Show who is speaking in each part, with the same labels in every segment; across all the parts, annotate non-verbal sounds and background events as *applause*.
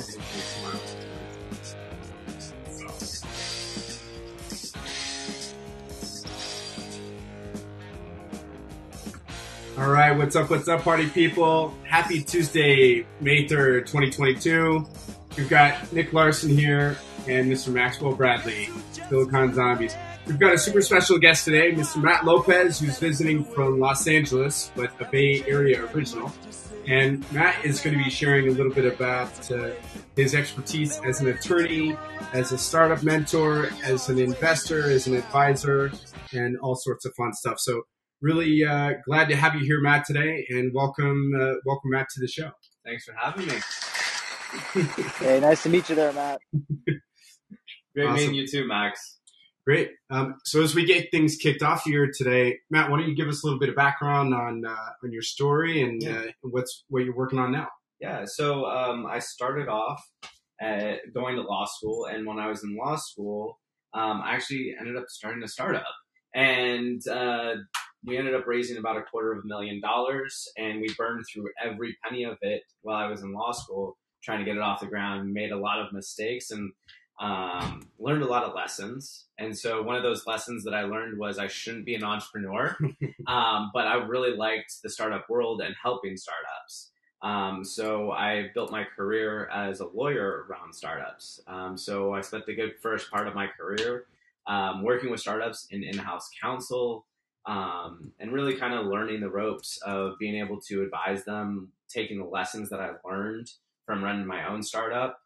Speaker 1: All right, what's up? What's up, party people? Happy Tuesday, May 3rd, 2022. We've got Nick Larson here and Mr. Maxwell Bradley, Silicon Zombies. We've got a super special guest today, Mr. Matt Lopez, who's visiting from Los Angeles, but a Bay Area original. And Matt is going to be sharing a little bit about uh, his expertise as an attorney, as a startup mentor, as an investor, as an advisor, and all sorts of fun stuff. So really uh, glad to have you here, Matt, today, and welcome, uh, welcome, Matt, to the show.
Speaker 2: Thanks for having me.
Speaker 3: Hey, nice to meet you there, Matt. *laughs*
Speaker 2: Great
Speaker 1: Awesome.
Speaker 2: meeting you too, Max.
Speaker 1: Great. Um, so as we get things kicked off here today, Matt, why don't you give us a little bit of background on uh, on your story and
Speaker 2: Yeah.
Speaker 1: uh, what's what you're working on now?
Speaker 2: Yeah, so um, I started off going to law school, and when I was in law school, um, I actually ended up starting a startup, and uh, we ended up raising about a quarter of a million dollars, and we burned through every penny of it while I was in law school, trying to get it off the ground. Made a lot of mistakes and um, learned a lot of lessons. And so one of those lessons that I learned was I shouldn't be an entrepreneur, *laughs* um, but I really liked the startup world and helping startups. Um, so I built my career as a lawyer around startups. Um, so I spent the good first part of my career um, working with startups in in-house counsel um, and really kind of learning the ropes of being able to advise them, taking the lessons that I learned from running my own startup.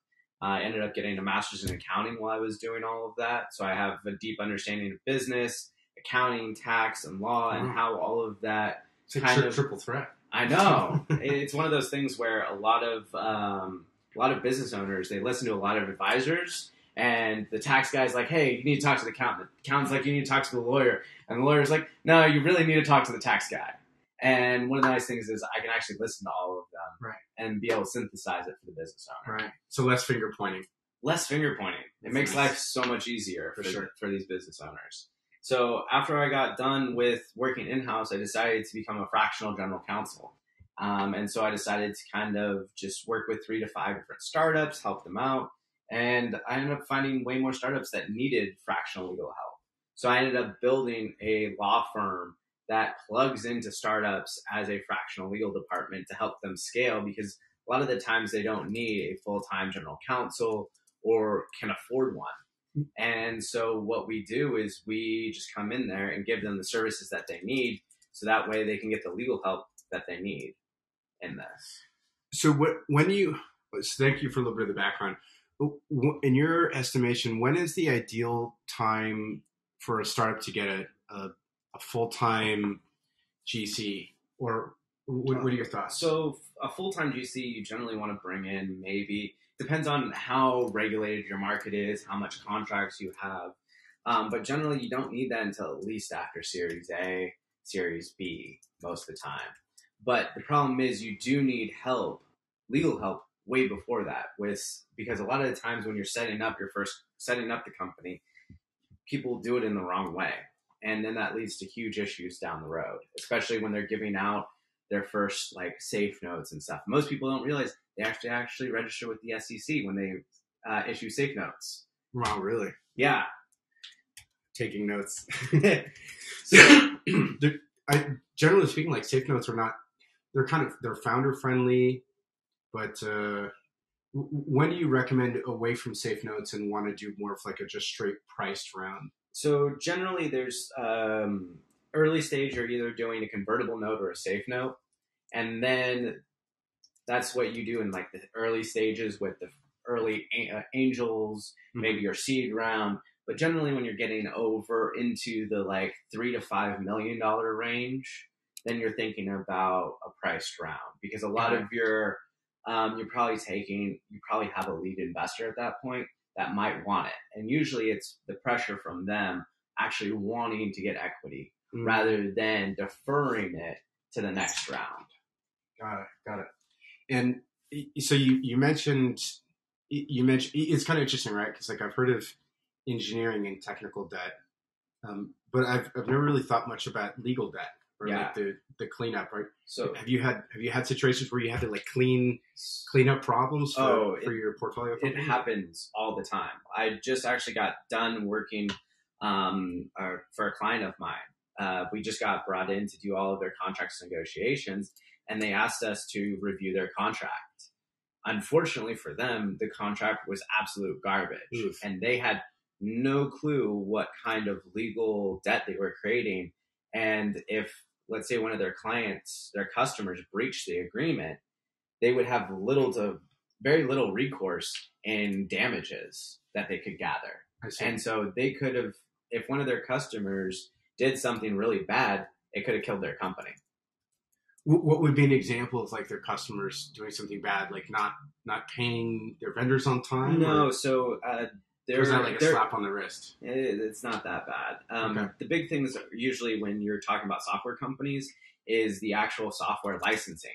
Speaker 2: I ended up getting a master's in accounting while I was doing all of that. So I have a deep understanding of business, accounting, tax, and law, and how all of that
Speaker 1: It's a
Speaker 2: Kind
Speaker 1: tri-
Speaker 2: of-
Speaker 1: triple threat.
Speaker 2: I know it's one of those things where a lot of um, a lot of business owners they listen to a lot of advisors, and the tax guy's like, "Hey, you need to talk to the accountant." The accountant's like, "You need to talk to the lawyer," and the lawyer's like, "No, you really need to talk to the tax guy." And one of the nice things is I can actually listen to all of them
Speaker 1: Right.
Speaker 2: and be able to synthesize it for the business owner.
Speaker 1: Right. So less finger pointing.
Speaker 2: Less finger pointing. It makes
Speaker 1: Nice.
Speaker 2: life so much easier
Speaker 1: For
Speaker 2: for,
Speaker 1: sure.
Speaker 2: for these business owners. So after I got done with working in house, I decided to become a fractional general counsel. Um, and so I decided to kind of just work with three to five different startups, help them out. And I ended up finding way more startups that needed fractional legal help. So I ended up building a law firm that plugs into startups as a fractional legal department to help them scale because a lot of the times they don't need a full time general counsel or can afford one. And so what we do is we just come in there and give them the services that they need so that way they can get the legal help that they need in this.
Speaker 1: So what when you so thank you for a little bit of the background. In your estimation, when is the ideal time for a startup to get a, a, a full time GC? Or what, what are your thoughts?
Speaker 2: So a full-time GC, you generally want to bring in maybe depends on how regulated your market is, how much contracts you have. Um, but generally, you don't need that until at least after Series A, Series B, most of the time. But the problem is, you do need help, legal help, way before that. With because a lot of the times when you're setting up your first setting up the company, people do it in the wrong way, and then that leads to huge issues down the road, especially when they're giving out their first like safe notes and stuff. Most people don't realize they actually actually register with the SEC when they uh, issue safe notes.
Speaker 1: wow, really?
Speaker 2: Yeah.
Speaker 1: Taking notes. *laughs* *laughs*
Speaker 2: so,
Speaker 1: I, generally speaking, like safe notes are not. They're kind of they're founder friendly, but uh, when do you recommend away from safe notes and want to do more of like a just straight priced round?
Speaker 2: So generally, there's um, early stage. You're either doing a convertible note or a safe note, and then that's what you do in like the early stages with the early a- uh, angels, maybe your seed round. But generally, when you're getting over into the like three to five million dollar range, then you're thinking about a priced round because a lot of your um, you're probably taking you probably have a lead investor at that point that might want it, and usually it's the pressure from them actually wanting to get equity
Speaker 1: Mm,
Speaker 2: rather than deferring it to the next round.
Speaker 1: Got it. Got it. And so you you mentioned you mentioned it's kind of interesting, right? Because like I've heard of engineering and technical debt, um, but I've I've never really thought much about legal debt, or
Speaker 2: Yeah.
Speaker 1: like the the cleanup, right?
Speaker 2: So
Speaker 1: Have you had have you had situations where you had to like clean clean up problems for,
Speaker 2: Oh,
Speaker 1: for
Speaker 2: it-
Speaker 1: your portfolio?
Speaker 2: it happens all the time. I just actually got done working um, uh, for a client of mine. Uh, we just got brought in to do all of their contracts negotiations, and they asked us to review their contract. Unfortunately for them, the contract was absolute garbage,
Speaker 1: Oof.
Speaker 2: and they had no clue what kind of legal debt they were creating. And if, let's say, one of their clients, their customers breached the agreement, they would have little to very little recourse in damages that they could gather. And so they could have, if one of their customers did something really bad, it could have killed their company.
Speaker 1: What would be an example of like their customers doing something bad, like not not paying their vendors on time?
Speaker 2: No,
Speaker 1: or,
Speaker 2: so uh, they're,
Speaker 1: is that like a slap on the wrist?
Speaker 2: It- It's not that bad. Um,
Speaker 1: Okay.
Speaker 2: The big things usually when you're talking about software companies is the actual software licensing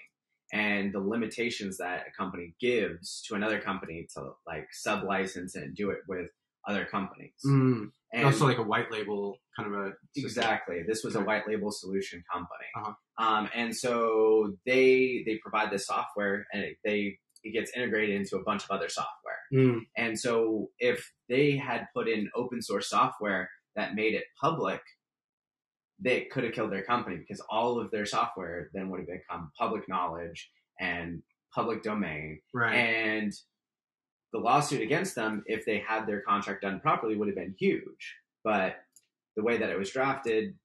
Speaker 2: and the limitations that a company gives to another company to like sub license and do it with other companies.
Speaker 1: Mm.
Speaker 2: And
Speaker 1: also like a white label kind of a system.
Speaker 2: exactly, this was a white label solution company,
Speaker 1: Uh-huh.
Speaker 2: um, and so they they provide this software and it, they it gets integrated into a bunch of other software.
Speaker 1: Mm.
Speaker 2: And so if they had put in open source software that made it public, they could have killed their company because all of their software then would have become public knowledge and public domain.
Speaker 1: Right.
Speaker 2: And the lawsuit against them, if they had their contract done properly, would have been huge. But the way that it was drafted,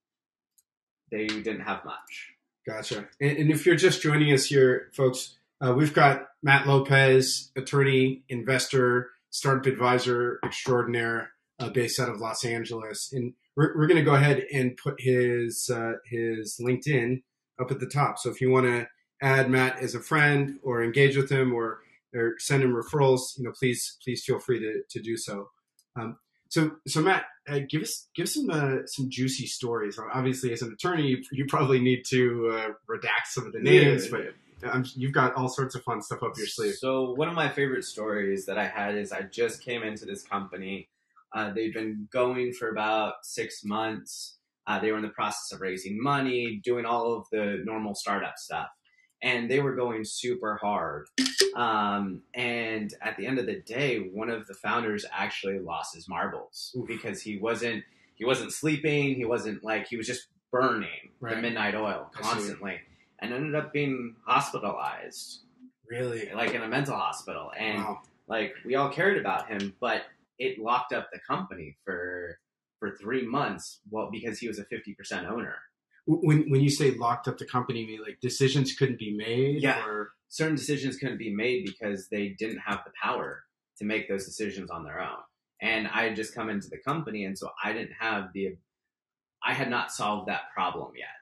Speaker 2: they didn't have much.
Speaker 1: Gotcha. And, and if you're just joining us here, folks, uh, we've got Matt Lopez, attorney, investor, startup advisor extraordinaire, uh, based out of Los Angeles, and we're, we're going to go ahead and put his uh, his LinkedIn up at the top. So if you want to add Matt as a friend or engage with him or or send him referrals, you know, please please feel free to, to do so. Um, so so Matt, uh, give us give some uh, some juicy stories. Obviously, as an attorney, you, you probably need to uh, redact some of the names, but um, you've got all sorts of fun stuff up your sleeve.
Speaker 2: So one of my favorite stories that I had is I just came into this company. Uh, they've been going for about six months. Uh, they were in the process of raising money, doing all of the normal startup stuff, and they were going super hard. Um, and at the end of the day, one of the founders actually lost his marbles
Speaker 1: Oof.
Speaker 2: because he wasn't he wasn't sleeping. He wasn't like he was just burning the midnight oil constantly, and ended up being hospitalized
Speaker 1: Really?
Speaker 2: like in a mental hospital and
Speaker 1: Wow.
Speaker 2: like we all cared about him but it locked up the company for for three months well because he was a 50% owner
Speaker 1: When when you say locked up the company, you mean like decisions couldn't be made?
Speaker 2: Yeah.
Speaker 1: Or,
Speaker 2: certain decisions couldn't be made because they didn't have the power to make those decisions on their own and i had just come into the company and so i didn't have the i had not solved that problem yet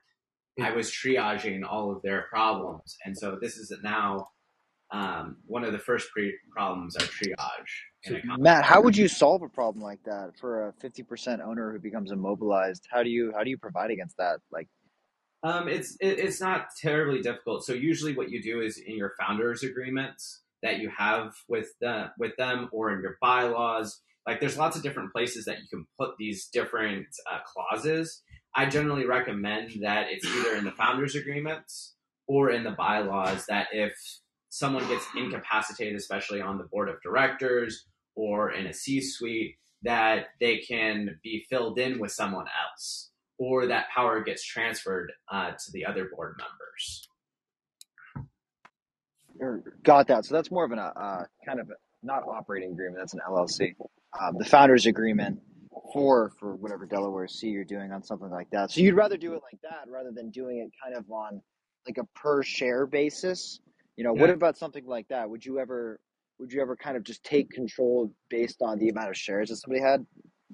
Speaker 2: i was triaging all of their problems and so this is now um, one of the first pre- problems are triage.
Speaker 3: Matt, how would you solve a problem like that for a fifty percent owner who becomes immobilized? How do you how do you provide against that? Like,
Speaker 2: Um, it's it, it's not terribly difficult. So usually, what you do is in your founders agreements that you have with the with them, or in your bylaws. Like, there's lots of different places that you can put these different uh, clauses. I generally recommend that it's either in the founders agreements or in the bylaws. That if someone gets incapacitated, especially on the board of directors or in a C-suite, that they can be filled in with someone else or that power gets transferred uh, to the other board members.
Speaker 3: got that? So that's more of an uh, kind of not operating agreement. That's an LLC. Um, the founders agreement for for whatever Delaware C you're doing on something like that. So you'd rather do it like that rather than doing it kind of on like a per share basis. You know, what about something like that? Would you ever would you ever kind of just take control based on the amount of shares that somebody had?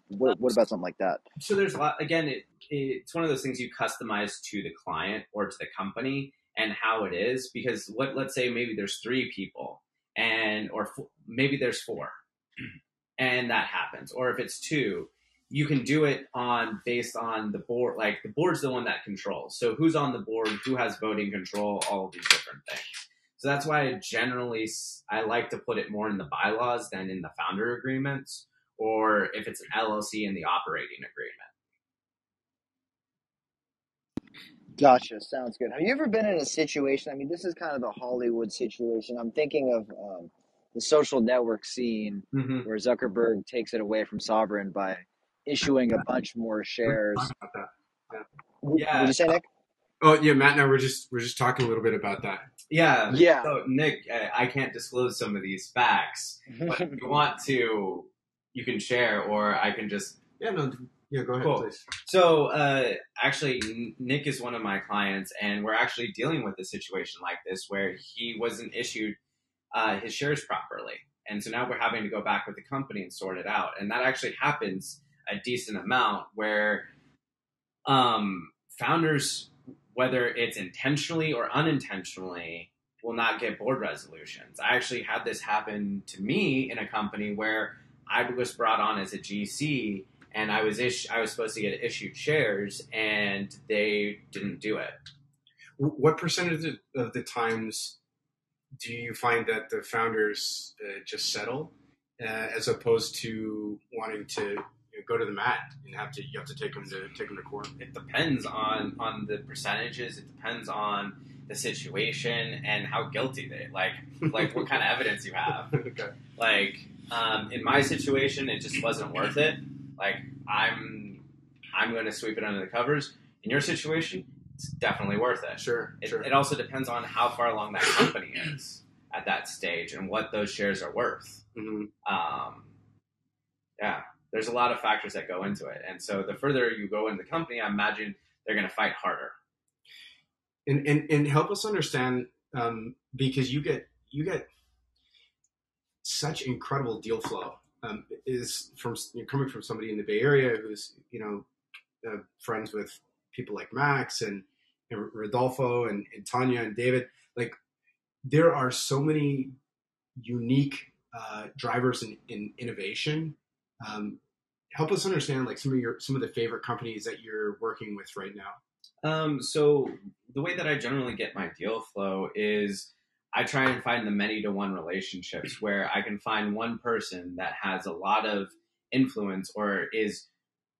Speaker 3: What, what about something like that?
Speaker 2: So there's a lot. Again, it, it's one of those things you customize to the client or to the company and how it is. Because what let's say maybe there's three people and or maybe there's four, *clears throat* and that happens. Or if it's two, you can do it on based on the board. Like the board's the one that controls. So who's on the board, who has voting control, all of these different things. So that's why I generally I like to put it more in the bylaws than in the founder agreements, or if it's an LLC in the operating agreement.
Speaker 3: Gotcha. Sounds good. Have you ever been in a situation? I mean, this is kind of the Hollywood situation. I'm thinking of um, the social network scene
Speaker 2: hmm
Speaker 3: where Zuckerberg takes it away from Saverin by issuing a bunch more shares.
Speaker 1: Talk about that.
Speaker 3: W-
Speaker 2: Yeah.
Speaker 3: Would you say, Nick?
Speaker 1: Oh yeah, Matt and I were just we're just talking a little bit about that.
Speaker 2: Yeah.
Speaker 3: Yeah.
Speaker 2: So Nick, I I can't disclose some of these facts, but if you want to, you can share, or I can just
Speaker 1: Yeah, no, yeah, go ahead,
Speaker 2: Cool.
Speaker 1: please.
Speaker 2: So, uh, actually, Nick is one of my clients, and we're actually dealing with a situation like this where he wasn't issued uh, his shares properly. And so now we're having to go back with the company and sort it out. And that actually happens a decent amount where um, founders, whether it's intentionally or unintentionally, will not get board resolutions. I actually had this happen to me in a company where I was brought on as a GC and I was ish- I was supposed to get issued shares, and they didn't do it.
Speaker 1: What percentage of the times do you find that the founders uh, just settle, uh, as opposed to wanting to you know, go to the mat and have to you have to take them to take them to court?
Speaker 2: It depends on on the percentages. It depends on the situation and how guilty they like like what kind of evidence you have. *laughs*
Speaker 1: okay.
Speaker 2: Like um, in my situation, it just wasn't worth it. Like I'm I'm going to sweep it under the covers. In your situation, it's definitely worth it.
Speaker 1: Sure.
Speaker 2: It,
Speaker 1: sure.
Speaker 2: it also depends on how far along that company *clears throat* is at that stage and what those shares are worth.
Speaker 1: hmm
Speaker 2: Um, yeah, there's a lot of factors that go into it, and so the further you go in the company, I imagine they're going to fight harder.
Speaker 1: and, and and help us understand um, because you get you get such incredible deal flow um, is from you're coming from somebody in the Bay Area who's you know uh, friends with people like Max and, and Rodolfo and, and Tanya and David like there are so many unique uh, drivers in, in innovation. Um, help us understand like some of your some of the favorite companies that you're working with right now.
Speaker 2: Um, so the way that I generally get my deal flow is I try and find the many to one relationships where I can find one person that has a lot of influence or is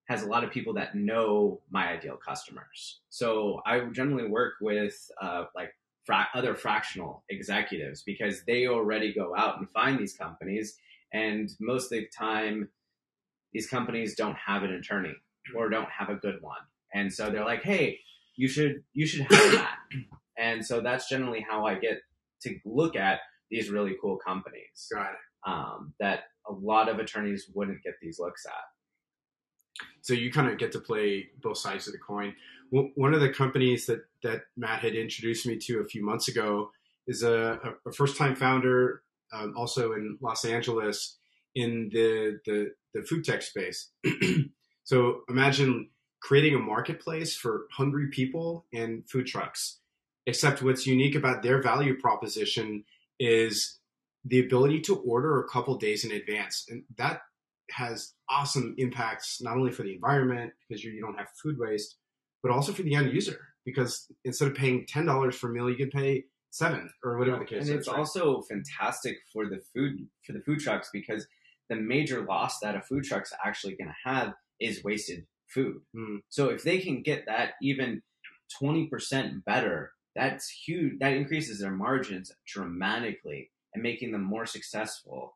Speaker 2: has a lot of people that know my ideal customers. So I generally work with uh, like fra- other fractional executives because they already go out and find these companies, and most of the time, these companies don't have an attorney or don't have a good one, and so they're like, "Hey, you should you should have that." and so that's generally how I get to look at these really cool companies
Speaker 1: got it
Speaker 2: um, that a lot of attorneys wouldn't get these looks at.
Speaker 1: So you kind of get to play both sides of the coin. One of the companies that that Matt had introduced me to a few months ago is a, a first time founder, um, also in Los Angeles, in the the, the food tech space. *clears throat* so imagine creating a marketplace for hungry people and food trucks. Except what's unique about their value proposition is the ability to order a couple days in advance, and that has awesome impacts not only for the environment because you, you don't have food waste, but also for the end user because instead of paying ten dollars for a meal, you can pay seven or whatever the case
Speaker 2: and
Speaker 1: is.
Speaker 2: it's
Speaker 1: right?
Speaker 2: also fantastic for the food for the food trucks because the major loss that a food truck's actually going to have is wasted food.
Speaker 1: Mm.
Speaker 2: So if they can get that even twenty percent better, that's huge. That increases their margins dramatically and making them more successful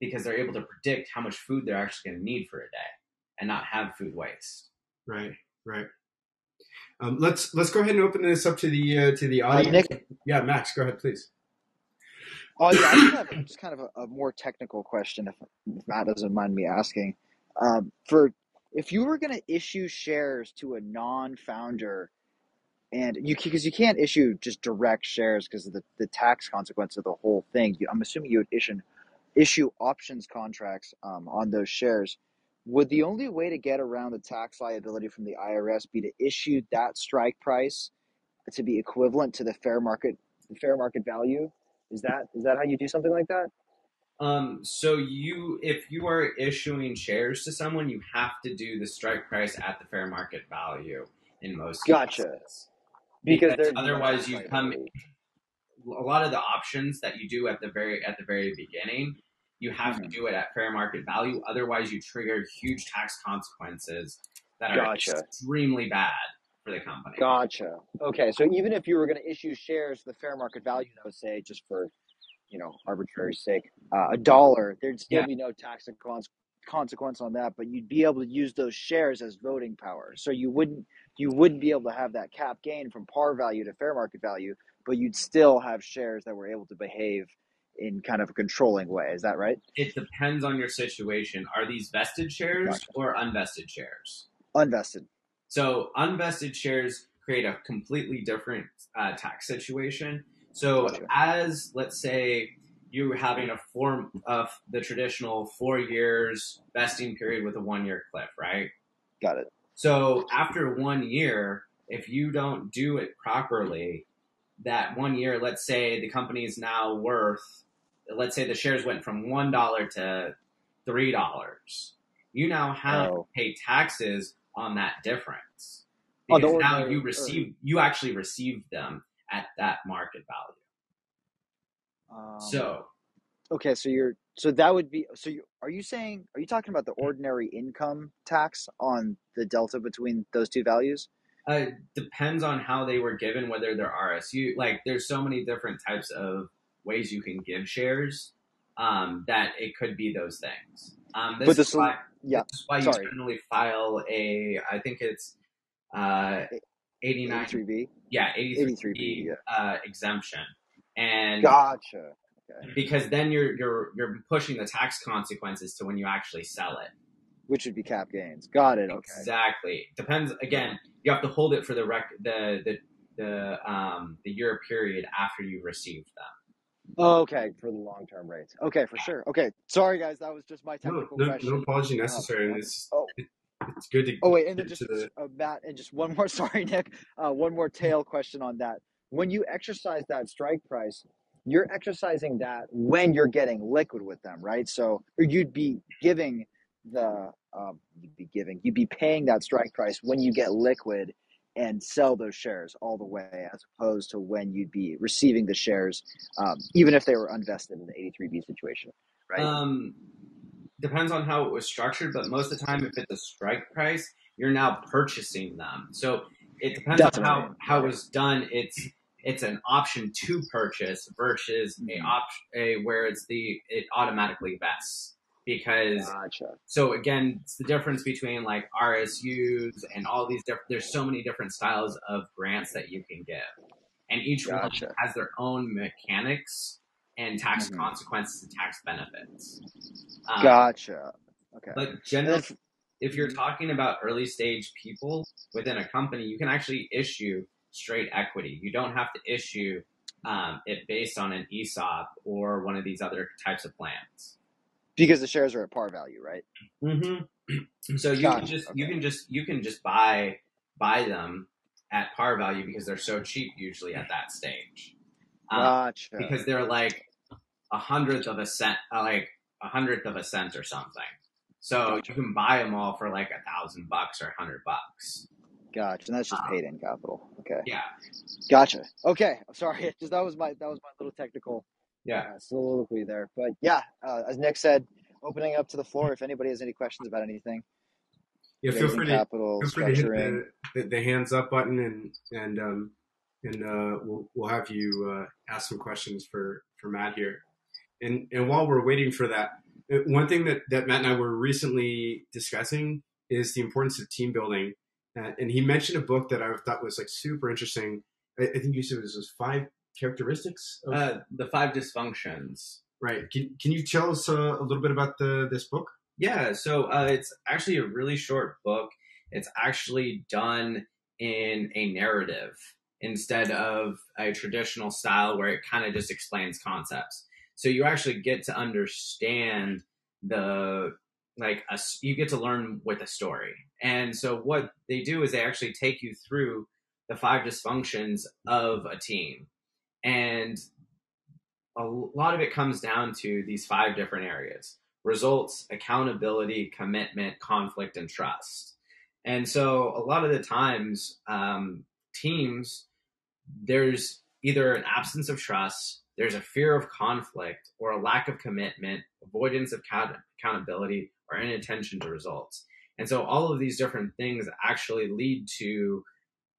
Speaker 2: because they're able to predict how much food they're actually going to need for a day and not have food waste.
Speaker 1: right, right. Um, let's let's go ahead and open this up to the uh, to the audience.
Speaker 3: Nick,
Speaker 1: Yeah, Max, go ahead, please.
Speaker 3: oh yeah, I just have just kind of a, a more technical question, if, if Matt doesn't mind me asking. Um, for if you were going to issue shares to a non-founder, and you because you can't issue just direct shares because of the, the tax consequence of the whole thing. You, I'm assuming you would issue issue options contracts um, on those shares. Would the only way to get around the tax liability from the IRS be to issue that strike price to be equivalent to the fair market the fair market value? Is that is that how you do something like that?
Speaker 2: Um, so you, if you are issuing shares to someone, you have to do the strike price at the fair market value in most
Speaker 3: Gotcha.
Speaker 2: cases.
Speaker 3: Because
Speaker 2: Because otherwise you come a lot of the options that you do at the very at the very beginning, you have to
Speaker 3: Mhm.
Speaker 2: do it at fair market value. Otherwise, you trigger huge tax consequences that are
Speaker 3: Gotcha.
Speaker 2: extremely bad for the company.
Speaker 3: Gotcha. Okay, so even if you were going to issue shares, the fair market value, would say, just for you know arbitrary sake, uh, a dollar, there'd still
Speaker 2: Yeah.
Speaker 3: be no tax cons- consequence on that, but you'd be able to use those shares as voting power. So you wouldn't you wouldn't be able to have that cap gain from par value to fair market value, but you'd still have shares that were able to behave in kind of a controlling way. Is that right?
Speaker 2: It depends on your situation. Are these vested shares
Speaker 3: Gotcha.
Speaker 2: or unvested shares?
Speaker 3: Unvested.
Speaker 2: So unvested shares create a completely different uh, tax situation. So
Speaker 3: Gotcha.
Speaker 2: as let's say you're having a form of the traditional four years vesting period with a one year cliff, right?
Speaker 3: Got it.
Speaker 2: So after one year, if you don't do it properly, that one year, let's say the company is now worth, let's say the shares went from one dollar to three dollars. You now have
Speaker 3: Oh.
Speaker 2: to pay taxes on that difference
Speaker 3: Oh,
Speaker 2: because now
Speaker 3: ordinary-
Speaker 2: you receive, you actually received them at that market value.
Speaker 3: Um,
Speaker 2: So
Speaker 3: Okay, so you're so that would be so you are you saying are you talking about the ordinary income tax on the delta between those two values?
Speaker 2: Uh, depends on how they were given, whether they're RSU. Like, there's so many different types of ways you can give shares um, that it could be those things. Um, this
Speaker 3: But the
Speaker 2: is why,
Speaker 3: yeah,
Speaker 2: this is why
Speaker 3: sorry.
Speaker 2: you generally file a, I think it's uh, 89,
Speaker 3: 83B.
Speaker 2: yeah, 83
Speaker 3: 83B, yeah.
Speaker 2: uh, exemption, and
Speaker 3: Gotcha. Okay.
Speaker 2: because then you're you're you're pushing the tax consequences to when you actually sell it.
Speaker 3: Which would be cap gains. Got it. Okay.
Speaker 2: Exactly. Depends. Again, you have to hold it for the rec the the the um the year period after you received them.
Speaker 3: Oh, okay, for the long term rates. Okay, for sure. Okay. Sorry guys, that was just my
Speaker 1: No,
Speaker 3: technical
Speaker 1: no,
Speaker 3: question.
Speaker 1: no apology necessary.
Speaker 3: Um,
Speaker 1: and it's
Speaker 3: oh.
Speaker 1: it, it's good to
Speaker 3: Oh wait, and then just
Speaker 1: the
Speaker 3: uh, Matt, and just one more. *laughs* Sorry, Nick. Uh, one more tail question on that. When you exercise that strike price, you're exercising that when you're getting liquid with them, right? So or you'd be giving the um, you'd be giving you'd be paying that strike price when you get liquid and sell those shares all the way, as opposed to when you'd be receiving the shares, um, even if they were unvested in the 83B situation, right?
Speaker 2: Um, depends on how it was structured, but most of the time, if it's a strike price, you're now purchasing them. So it depends
Speaker 3: That's
Speaker 2: on
Speaker 3: I
Speaker 2: how
Speaker 3: mean.
Speaker 2: how it was done. It's it's an option to purchase versus a
Speaker 3: Mhm.
Speaker 2: option a where it's the it automatically vests because
Speaker 3: Gotcha.
Speaker 2: so again, it's the difference between like RSUs and all these different. There's so many different styles of grants that you can give, and each
Speaker 3: Gotcha.
Speaker 2: one has their own mechanics and tax
Speaker 3: Mhm.
Speaker 2: consequences and tax benefits. Um,
Speaker 3: Gotcha. Okay.
Speaker 2: But generally, if you're talking about early stage people within a company, you can actually issue straight equity. You don't have to issue um, it based on an ESOP or one of these other types of plans.
Speaker 3: Because the shares are at par value, right?
Speaker 2: Mm-hmm. *clears throat* So you
Speaker 3: Gotcha,
Speaker 2: can just you can just you can just buy buy them at par value because they're so cheap usually at that stage. Um,
Speaker 3: Gotcha.
Speaker 2: because they're like a hundredth of a cent, uh, like a hundredth of a cent or something. So
Speaker 3: Gotcha.
Speaker 2: you can buy them all for like a thousand bucks or a hundred bucks.
Speaker 3: Gotcha. And that's just
Speaker 2: Um,
Speaker 3: paid in capital. Okay.
Speaker 2: Yeah,
Speaker 3: Gotcha. Okay. I'm *laughs* sorry. Just that was my that was my little technical
Speaker 2: yeah.
Speaker 3: uh, soliloquy there. But yeah, uh, as Nick said, opening up to the floor. If anybody has any questions about anything,
Speaker 1: yeah. Feel
Speaker 3: raising
Speaker 1: free to
Speaker 3: capital,
Speaker 1: feel free to hit the, the, the hands up button and and um and uh, we'll we'll have you uh, ask some questions for for Matt here. And and while we're waiting for that, uh, one thing that that Matt and I were recently discussing is the importance of team building. Uh, and he mentioned a book that I thought was like super interesting. I, I think you said it was, was five characteristics. Of,
Speaker 2: Uh, the five dysfunctions.
Speaker 1: right. Can can you tell us uh, a little bit about the this book?
Speaker 2: Yeah, so uh, it's actually a really short book. It's actually done in a narrative instead of a traditional style where it kind of just explains concepts. So you actually get to understand the like a, you get to learn with a story. And so what they do is they actually take you through the five dysfunctions of a team. And a lot of it comes down to these five different areas results, accountability, commitment, conflict, and trust. And so a lot of the times, um, teams, there's either an absence of trust, there's a fear of conflict, or a lack of commitment, avoidance of account- accountability, or inattention to results. And so all of these different things actually lead to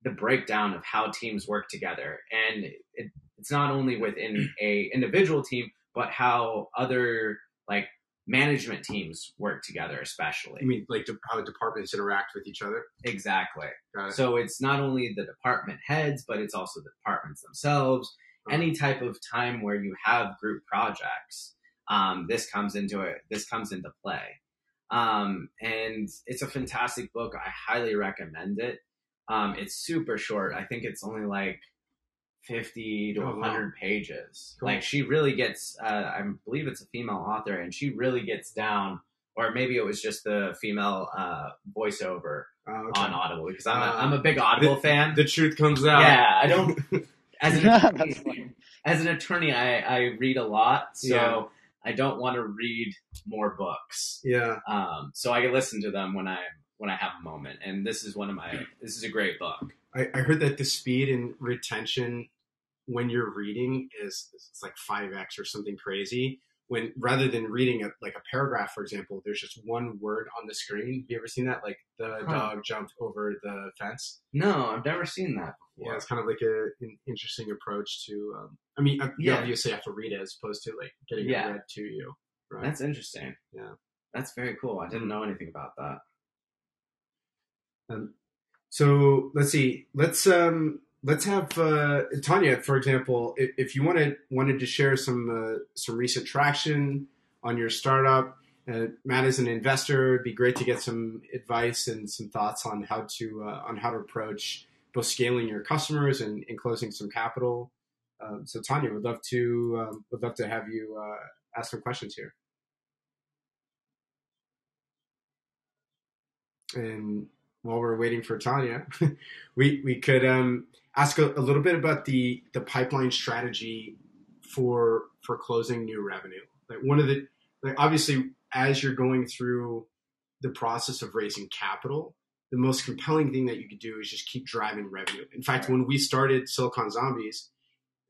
Speaker 2: the breakdown of how teams work together, and it, it's not only within a individual team, but how other like management teams work together, especially.
Speaker 1: I mean, like de- how departments interact with each other.
Speaker 2: Exactly.
Speaker 1: It.
Speaker 2: So it's not only the department heads, but it's also the departments themselves. Any type of time where you have group projects, um, this comes into it. This comes into play, um, and it's a fantastic book. I highly recommend it. Um, it's super short. I think it's only like fifty to
Speaker 1: Oh, wow.
Speaker 2: hundred pages.
Speaker 1: Cool.
Speaker 2: Like she really gets. Uh, I believe it's a female author, and she really gets down. Or maybe it was just the female uh, voiceover
Speaker 1: uh, okay.
Speaker 2: on Audible because I'm a,
Speaker 1: Uh,
Speaker 2: I'm a big Audible fan.
Speaker 1: the truth comes out.
Speaker 2: yeah, I don't. *laughs* As an *laughs* attorney, as an attorney, I, I read a lot, so
Speaker 1: Yeah.
Speaker 2: I don't want to read more books.
Speaker 1: Yeah.
Speaker 2: Um, so I can listen to them when I when I have a moment. And this is one of my. This is a great book.
Speaker 1: I, I heard that the speed and retention when you're reading is it's like five x or something crazy. When rather than reading a, like a paragraph, for example, there's just one word on the screen. Have you ever seen that? Like the
Speaker 2: Huh.
Speaker 1: dog jumped over the fence.
Speaker 2: No, I've never seen that before.
Speaker 1: Yeah, it's kind of like a, an interesting approach to. Um, I mean, uh, you
Speaker 2: Yeah.
Speaker 1: obviously have to read it as opposed to like getting
Speaker 2: Yeah.
Speaker 1: it read to you. Right.
Speaker 2: That's interesting.
Speaker 1: Yeah.
Speaker 2: That's very cool. I didn't know anything about that.
Speaker 1: Um, so let's see. Let's um, let's have uh, Tanya, for example, if, if you wanted wanted to share some uh, some recent traction on your startup. Uh, Matt is an investor. It'd be great to get some advice and some thoughts on how to uh, on how to approach both scaling your customers and, and closing some capital. Um, so Tanya, would love to um, would love to have you uh, ask some questions here. And while we're waiting for Tanya, *laughs* we we could um, ask a, a little bit about the the pipeline strategy for for closing new revenue. Like one of the like obviously as you're going through the process of raising capital, the most compelling thing that you could do is just keep driving revenue. In fact, when we started Silicon Zombies,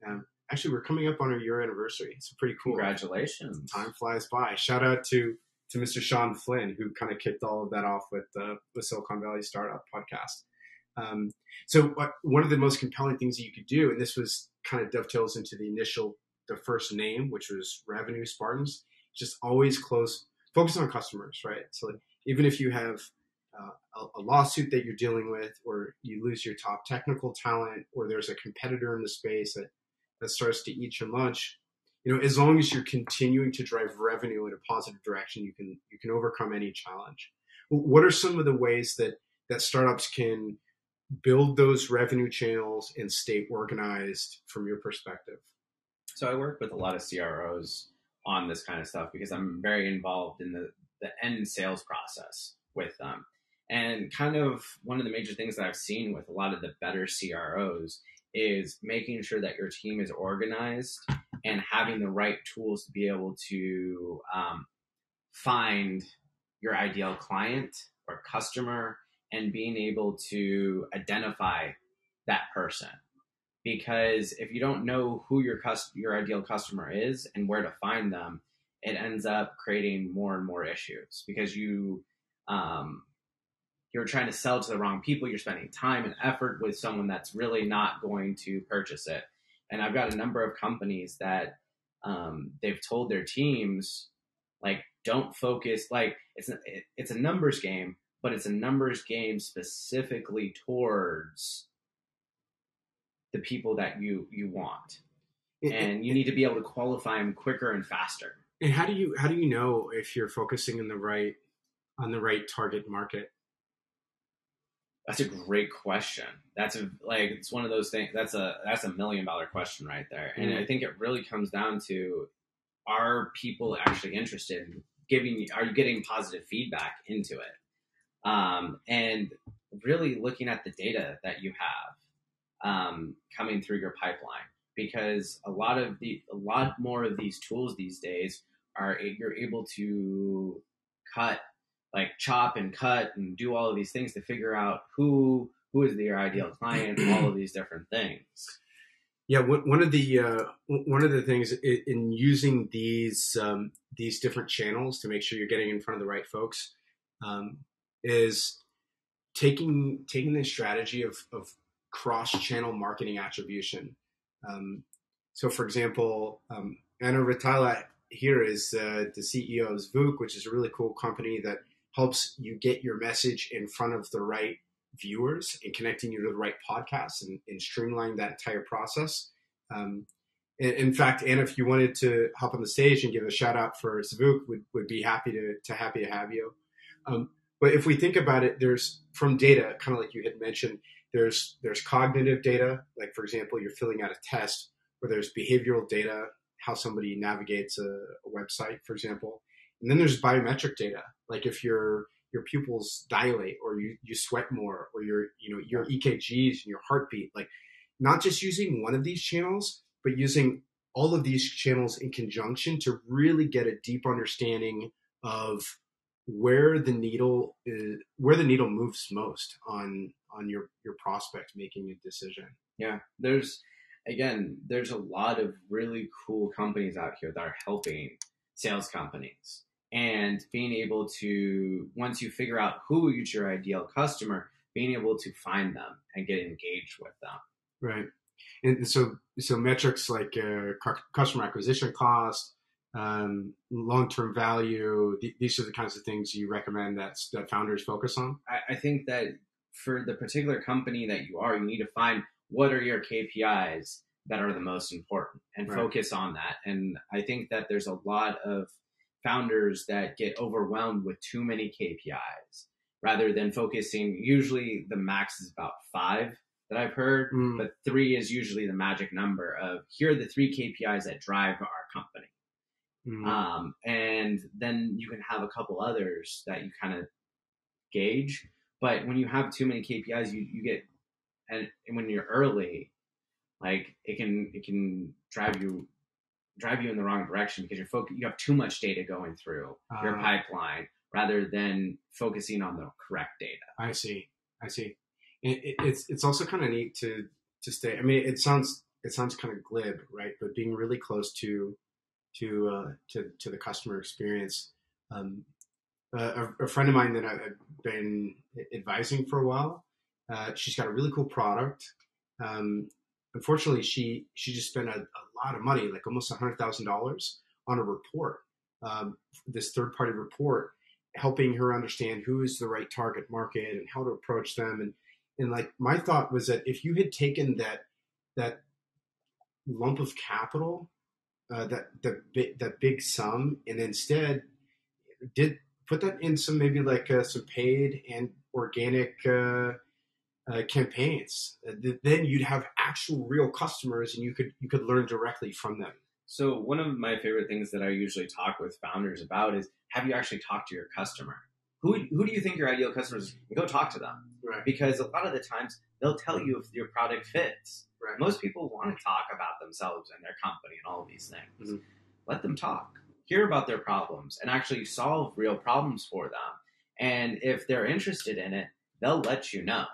Speaker 1: um, actually we're coming up on our year anniversary. It's pretty cool.
Speaker 2: Congratulations.
Speaker 1: Time flies by. Shout out to to Mr. Sean Flynn who kind of kicked all of that off with the with Silicon Valley Startup Podcast. Um, so what, one of the most compelling things that you could do, and this was kind of dovetails into the initial the first name, which was Revenue Spartans, just always close focus on customers, right? So like, even if you have uh, a, a lawsuit that you're dealing with, or you lose your top technical talent, or there's a competitor in the space that that starts to eat your lunch, you know, as long as you're continuing to drive revenue in a positive direction, you can you can overcome any challenge. What are some of the ways that that startups can build those revenue channels and stay organized from your perspective?
Speaker 2: So I work with a lot of CROs on this kind of stuff because I'm very involved in the, the end sales process with them. And kind of one of the major things that I've seen with a lot of the better CROs is making sure that your team is organized and having the right tools to be able to um, find your ideal client or customer and being able to identify that person because if you don't know who your cus- your ideal customer is and where to find them, it ends up creating more and more issues because you um, you're trying to sell to the wrong people. You're spending time and effort with someone that's really not going to purchase it. And I've got a number of companies that um, they've told their teams like don't focus like it's it's a numbers game, but it's a numbers game specifically towards the people that you you want. And you need to be able to qualify them quicker and faster.
Speaker 1: And how do you how do you know if you're focusing in the right on the right target market?
Speaker 2: that's a great question. That's a like it's one of those things that's a that's a million dollar question right there. And
Speaker 1: Mm.
Speaker 2: i think it really comes down to are people actually interested in giving are you getting positive feedback into it um, and really looking at the data that you have um, coming through your pipeline because a lot of the a lot more of these tools these days are you're able to cut like chop and cut and do all of these things to figure out who who is your ideal client all of these different things.
Speaker 1: Yeah, one one of the uh, one of the things in using these um, these different channels to make sure you're getting in front of the right folks um, is taking taking the strategy of, of cross-channel marketing attribution. Um, so, for example, um, Anna Ritala here is uh, the CEO of Zvuk, which is a really cool company that helps you get your message in front of the right viewers and connecting you to the right podcasts and, and streamlining that entire process. Um, in, in, fact, Anna, if you wanted to hop on the stage and give a shout out for Zvuk, would, would be happy to, to happy to have you. Um, but if we think about it, there's from data, kind of like you had mentioned, there's there's cognitive data, like for example, you're filling out a test, where there's behavioral data, how somebody navigates a, a website, for example, and then there's biometric data, like if your your pupils dilate or you, you sweat more or your you know your EKGs and your heartbeat, like not just using one of these channels, but using all of these channels in conjunction to really get a deep understanding of where the needle is, where the needle moves most on on your your prospect making a decision.
Speaker 2: Yeah, there's again, there's a lot of really cool companies out here that are helping sales companies and being able to once you figure out who is your ideal customer, being able to find them and get engaged with them.
Speaker 1: Right. And so so metrics like uh, customer acquisition cost, um, long-term value. Th- these are the kinds of things you recommend that that founders focus on.
Speaker 2: I, I think that for the particular company that you are, you need to find what are your KPIs that are the most important and right. focus on that. And I think that there's a lot of founders that get overwhelmed with too many KPIs rather than focusing. Usually, the max is about five that I've heard, mm. but three is usually the magic number of here are the three KPIs that drive our company. Mm-hmm. Um, and then you can have a couple others that you kind of gauge. But when you have too many KPIs, you, you get, and, and when you're early, like it can it can drive you drive you in the wrong direction because you're you have too much data going through uh, your pipeline rather than focusing on the correct data.
Speaker 1: I see. I see. It, it, it's it's also kind of neat to to stay. I mean, it sounds it sounds kind of glib, right? But being really close to to uh, to to the customer experience. Um, a, a, friend of mine that I've been advising for a while, uh, she's got a really cool product. Um, unfortunately, she she just spent a, a lot of money, like almost hundred thousand dollars, on a report. Um, this third party report, helping her understand who is the right target market and how to approach them. And and like my thought was that if you had taken that that lump of capital uh, that the that big sum, and instead did put that in some maybe like uh, some paid and organic uh, uh campaigns. Uh, then you'd have actual real customers, and you could you could learn directly from them.
Speaker 2: So one of my favorite things that I usually talk with founders about is have you actually talked to your customer? Who, who do you think your ideal customers? Go talk to them,
Speaker 1: right.
Speaker 2: because a lot of the times they'll tell you if your product fits Right. Most people want to talk about themselves and their company and all of these things. Mm-hmm. Let them talk, hear about their problems, and actually solve real problems for them. And if they're interested in it, they'll let you know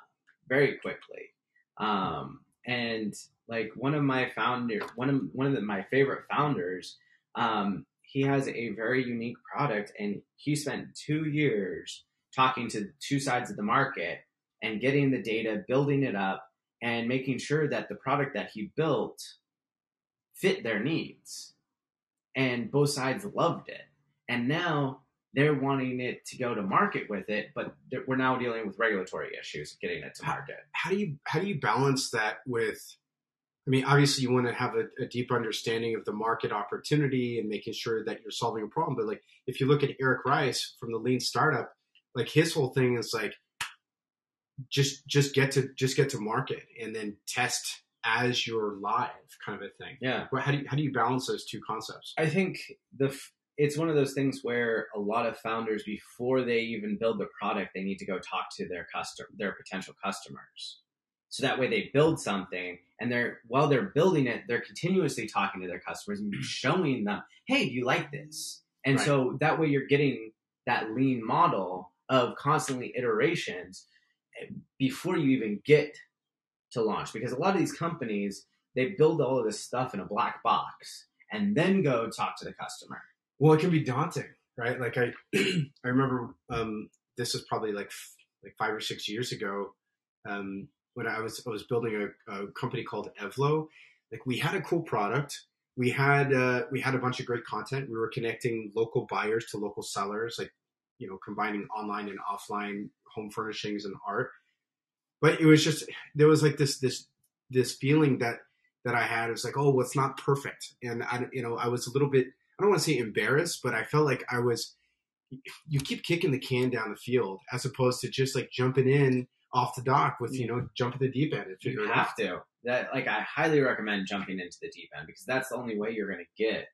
Speaker 2: very quickly. Um, and like one of my founder, one of one of the, my favorite founders, um, he has a very unique product, and he spent two years talking to two sides of the market and getting the data, building it up, and making sure that the product that he built fit their needs. And both sides loved it. And now they're wanting it to go to market with it, but we're now dealing with regulatory issues getting it to market.
Speaker 1: How, do you how do you balance that with? I mean, obviously, you want to have a, a deep understanding of the market opportunity and making sure that you're solving a problem. But like, if you look at Eric Rice from the Lean Startup, like his whole thing is like just just get to just get to market and then test as you're live kind of a thing.
Speaker 2: Yeah.
Speaker 1: But how do you how do you balance those two concepts?
Speaker 2: I think the it's one of those things where a lot of founders before they even build the product they need to go talk to their customer their potential customers. So that way they build something and they're while they're building it they're continuously talking to their customers and *clears throat* showing them hey do you like this? And right. so that way you're getting that lean model of constantly iterations before you even get to launch because a lot of these companies they build all of this stuff in a black box and then go talk to the customer
Speaker 1: well it can be daunting right like i *clears throat* i remember um, this is probably like like five or six years ago um, when I was I was building a, a company called Evlo. Like we had a cool product. We had uh, we had a bunch of great content. We were connecting local buyers to local sellers, like you know, combining online and offline home furnishings and art. But it was just there was like this this this feeling that that I had. It was like, oh, well, it's not perfect, and I you know I was a little bit I don't want to say embarrassed, but I felt like I was. You keep kicking the can down the field as opposed to just like jumping in off the dock with you know jumping the deep end figure
Speaker 2: You have to. That like I highly recommend jumping into the deep end because that's the only way you're going to get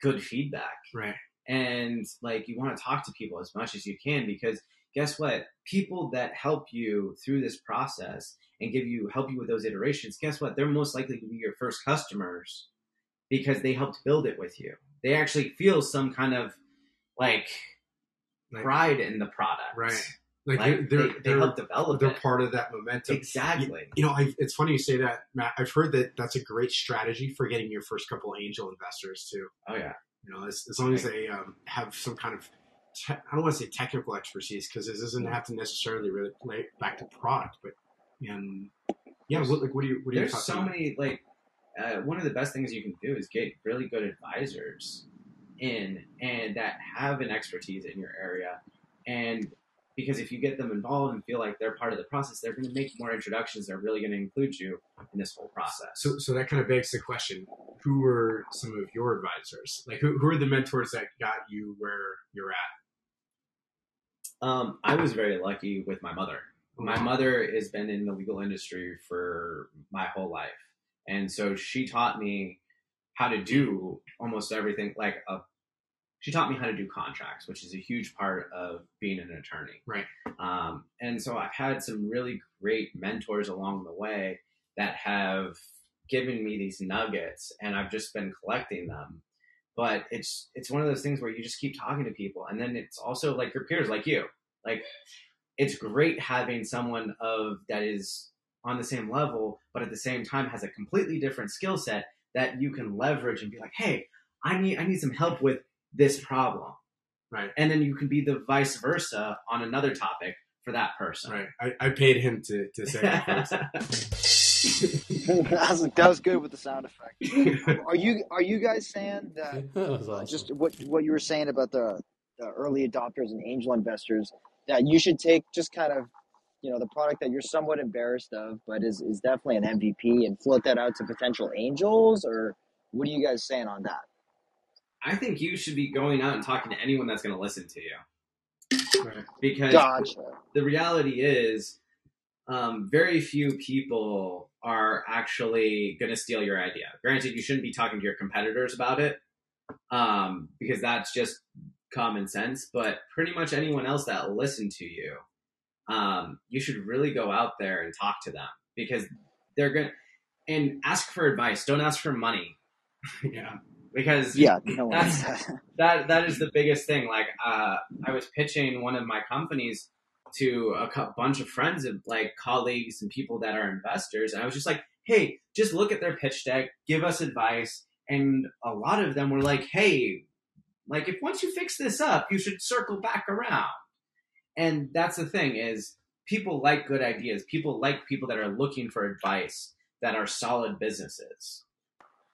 Speaker 2: good feedback.
Speaker 1: Right.
Speaker 2: And like you want to talk to people as much as you can because guess what people that help you through this process and give you help you with those iterations guess what they're most likely to be your first customers because they helped build it with you they actually feel some kind of like
Speaker 1: Like-
Speaker 2: pride in the product
Speaker 1: Right. Like,
Speaker 2: like,
Speaker 1: they're
Speaker 2: they,
Speaker 1: they're,
Speaker 2: they help develop
Speaker 1: they're
Speaker 2: it
Speaker 1: part of that momentum.
Speaker 2: exactly
Speaker 1: You know, I, it's funny you say that, Matt. I've heard that that's a great strategy for getting your first couple angel investors too.
Speaker 2: oh yeah
Speaker 1: You know, as, as long as they um, have some kind of, te- I don't want to say technical expertise because it doesn't have to necessarily relate back to product, but and yeah, what, like what do you what do you talking about?
Speaker 2: there's so many like uh, one of the best things you can do is get really good advisors in and that have an expertise in your area and because if you get them involved and feel like they're part of the process they're going to make more introductions they're really going to include you in this whole process
Speaker 1: So, so that kind of begs the question: Who were some of your advisors? Like, who, who are the mentors that got you where you're at?
Speaker 2: um, i was very lucky with my mother my mother has been in the legal industry for my whole life and so she taught me how to do almost everything like a she taught me how to do contracts which is a huge part of being an attorney.
Speaker 1: Right.
Speaker 2: um, and so i've had some really great mentors along the way that have given me these nuggets and i've just been collecting them. But it's it's one of those things where you just keep talking to people and then it's also like your peers like you. Like it's great having someone of that is on the same level, but at the same time has a completely different skill set that you can leverage and be like, hey, I need I need some help with this problem.
Speaker 1: Right.
Speaker 2: And then you can be the vice versa on another topic for that person.
Speaker 1: Right. I, I paid him to, to say that. *laughs*
Speaker 3: that, was, that was good with the sound effect. Are you are you guys saying that *laughs*
Speaker 4: that was awesome.
Speaker 3: just what what you were saying about the, the early adopters and angel investors that you should take just kind of you know the product that you're somewhat embarrassed of but is, is definitely an mvp and float that out to potential angels or what are you guys saying on that
Speaker 2: I think you should be going out and talking to anyone that's going to listen to you.
Speaker 1: Right.
Speaker 2: Because
Speaker 3: gotcha
Speaker 2: the reality is um, very few people are actually going to steal your idea granted you shouldn't be talking to your competitors about it um, because that's just common sense but pretty much anyone else that will listen to you um, you should really go out there and talk to them because they're going to and ask for advice don't ask for money
Speaker 1: yeah.
Speaker 2: Because
Speaker 3: yeah no *laughs*
Speaker 2: That's- that that is the biggest thing. Like, uh, I was pitching one of my companies to a cou- bunch of friends and like colleagues and people that are investors, and I was just like, "Hey, just look at their pitch deck, give us advice." And a lot of them were like, "Hey, like if once you fix this up, you should circle back around." And that's the thing is people like good ideas. People like people that are looking for advice that are solid businesses.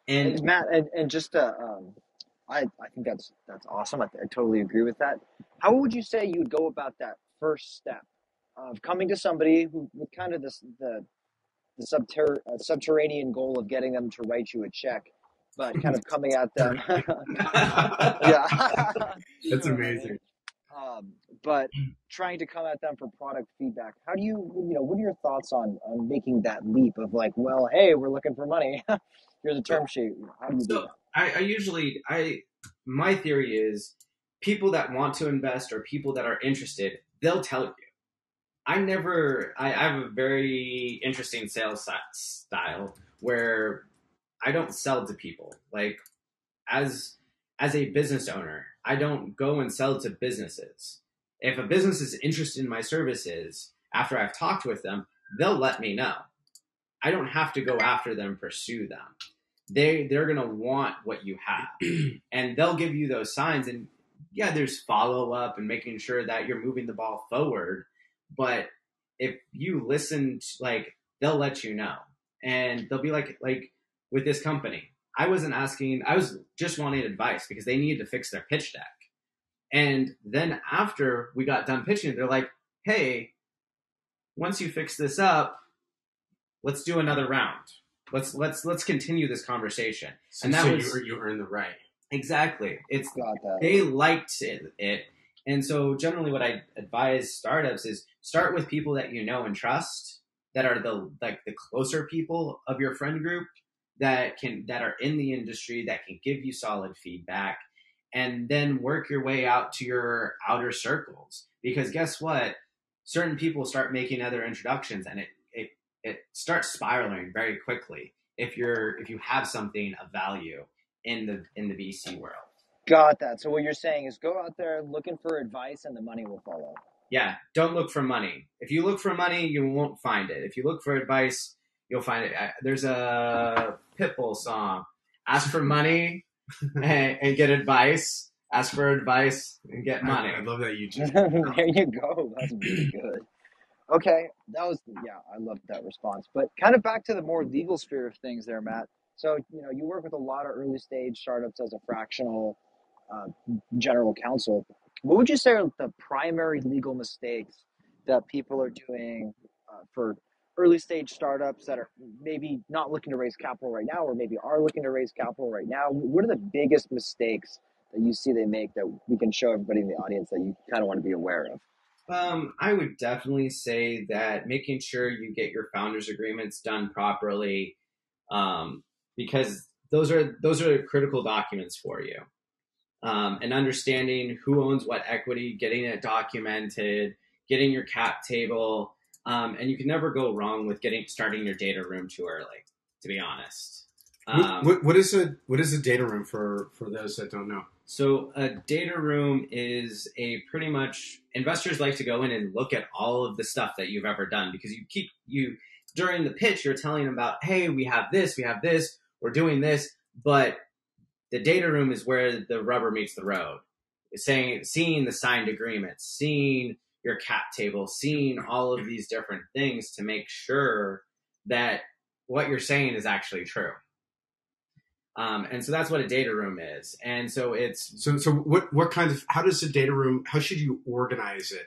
Speaker 2: And
Speaker 3: And Matt, and, and just uh, um, I I think that's that's awesome. I, I totally agree with that. How would you say you'd go about that first step of coming to somebody who with kind of this the the subter- uh, subterranean goal of getting them to write you a check, but kind of coming at them. *laughs* *laughs* yeah,
Speaker 1: That's amazing.
Speaker 3: Um, but trying to come at them for product feedback. How do you, you know, what are your thoughts on, on making that leap of like, well, hey, we're looking for money. *laughs* Here's a term sheet. How do you do
Speaker 2: So I, I usually I my theory is people that want to invest or people that are interested, they'll tell you. I never I, I have a very interesting sales style where I don't sell to people. Like as as a business owner, I don't go and sell to businesses. If a business is interested in my services after I've talked with them, they'll let me know. I don't have to go after them, pursue them. They they're gonna want what you have, *clears throat* and they'll give you those signs. And yeah, there's follow up and making sure that you're moving the ball forward. But if you listen, to, like they'll let you know, and they'll be like, like with this company, I wasn't asking, I was just wanting advice because they needed to fix their pitch deck, and then after we got done pitching, they're like, hey, once you fix this up, let's do another round. Let's let's let's continue this conversation.
Speaker 1: So,
Speaker 2: And that
Speaker 1: so
Speaker 2: was-
Speaker 1: you, you earn the right.
Speaker 2: Exactly. It's
Speaker 3: Got that.
Speaker 2: they liked it, it. And so generally what I advise startups is start with people that you know and trust that are the like the closer people of your friend group that can that are in the industry that can give you solid feedback and then work your way out to your outer circles because guess what certain people start making other introductions and it it it starts spiraling very quickly if you're if you have something of value in the in the VC world
Speaker 3: Got that. So what you're saying is go out there looking for advice and the money will follow.
Speaker 2: Yeah, don't look for money. If you look for money, you won't find it. If you look for advice, you'll find it. There's a Pitbull song: "Ask for money *laughs* and, and get advice. Ask for advice and get money."
Speaker 1: I, I love that you *laughs* just.
Speaker 3: there you go. That's really good. Okay, that was yeah, I loved that response. But kind of back to the more legal sphere of things, there, Matt. So you know, you work with a lot of early stage startups as a fractional uh, general counsel. What would you say are the primary legal mistakes that people are doing uh, for early stage startups that are maybe not looking to raise capital right now, or maybe are looking to raise capital right now? What are the biggest mistakes that you see they make that we can show everybody in the audience that you kind of want to be aware of?
Speaker 2: Um, I would definitely say that making sure you get your founders agreements done properly, um, because those are those are critical documents for you. Um, and understanding who owns what equity, getting it documented, getting your cap table, um, and you can never go wrong with getting starting your data room too early. To be honest,
Speaker 1: What-
Speaker 2: um,
Speaker 1: what, what is a what is a data room for for those that don't know?
Speaker 2: so a data room is a pretty much investors like to go in and look at all of the stuff that you've ever done because you keep you during the pitch you're telling them about hey we have this we have this we're doing this but the data room is where the rubber meets the road it's saying seeing the signed agreements seeing your cap table seeing all of these different things to make sure that what you're saying is actually true um, and so that's what a data room is and so it's
Speaker 1: So so what what kind of how does a data room how should you organize it?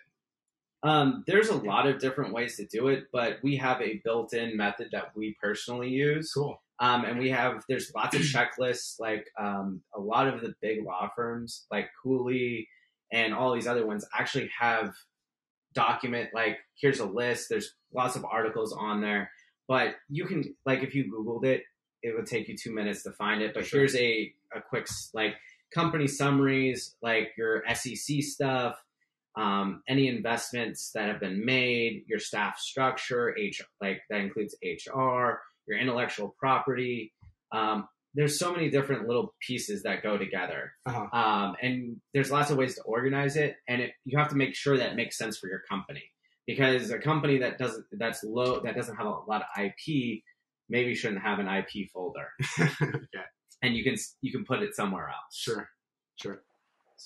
Speaker 2: Um, there's a lot of different ways to do it, but we have a built-in method that we personally use.
Speaker 1: Cool.
Speaker 2: Um, and we have there's lots of checklists. Like um, a lot of the big law firms, like Cooley and all these other ones, actually have document like here's a list. There's lots of articles on there, but you can like if you Googled it, it would take you two minutes to find it. But
Speaker 1: Sure.
Speaker 2: here's a a quick like company summaries, like your SEC stuff, um, any investments that have been made, your staff structure, H like that includes HR, your intellectual property. Um, there's so many different little pieces that go together,
Speaker 1: Uh-huh.
Speaker 2: um, and there's lots of ways to organize it. And it, you have to make sure that it makes sense for your company because a company that doesn't that's low that doesn't have a lot of IP maybe shouldn't have an IP folder, *laughs*
Speaker 1: okay.
Speaker 2: and you can you can put it somewhere else.
Speaker 1: Sure. Sure.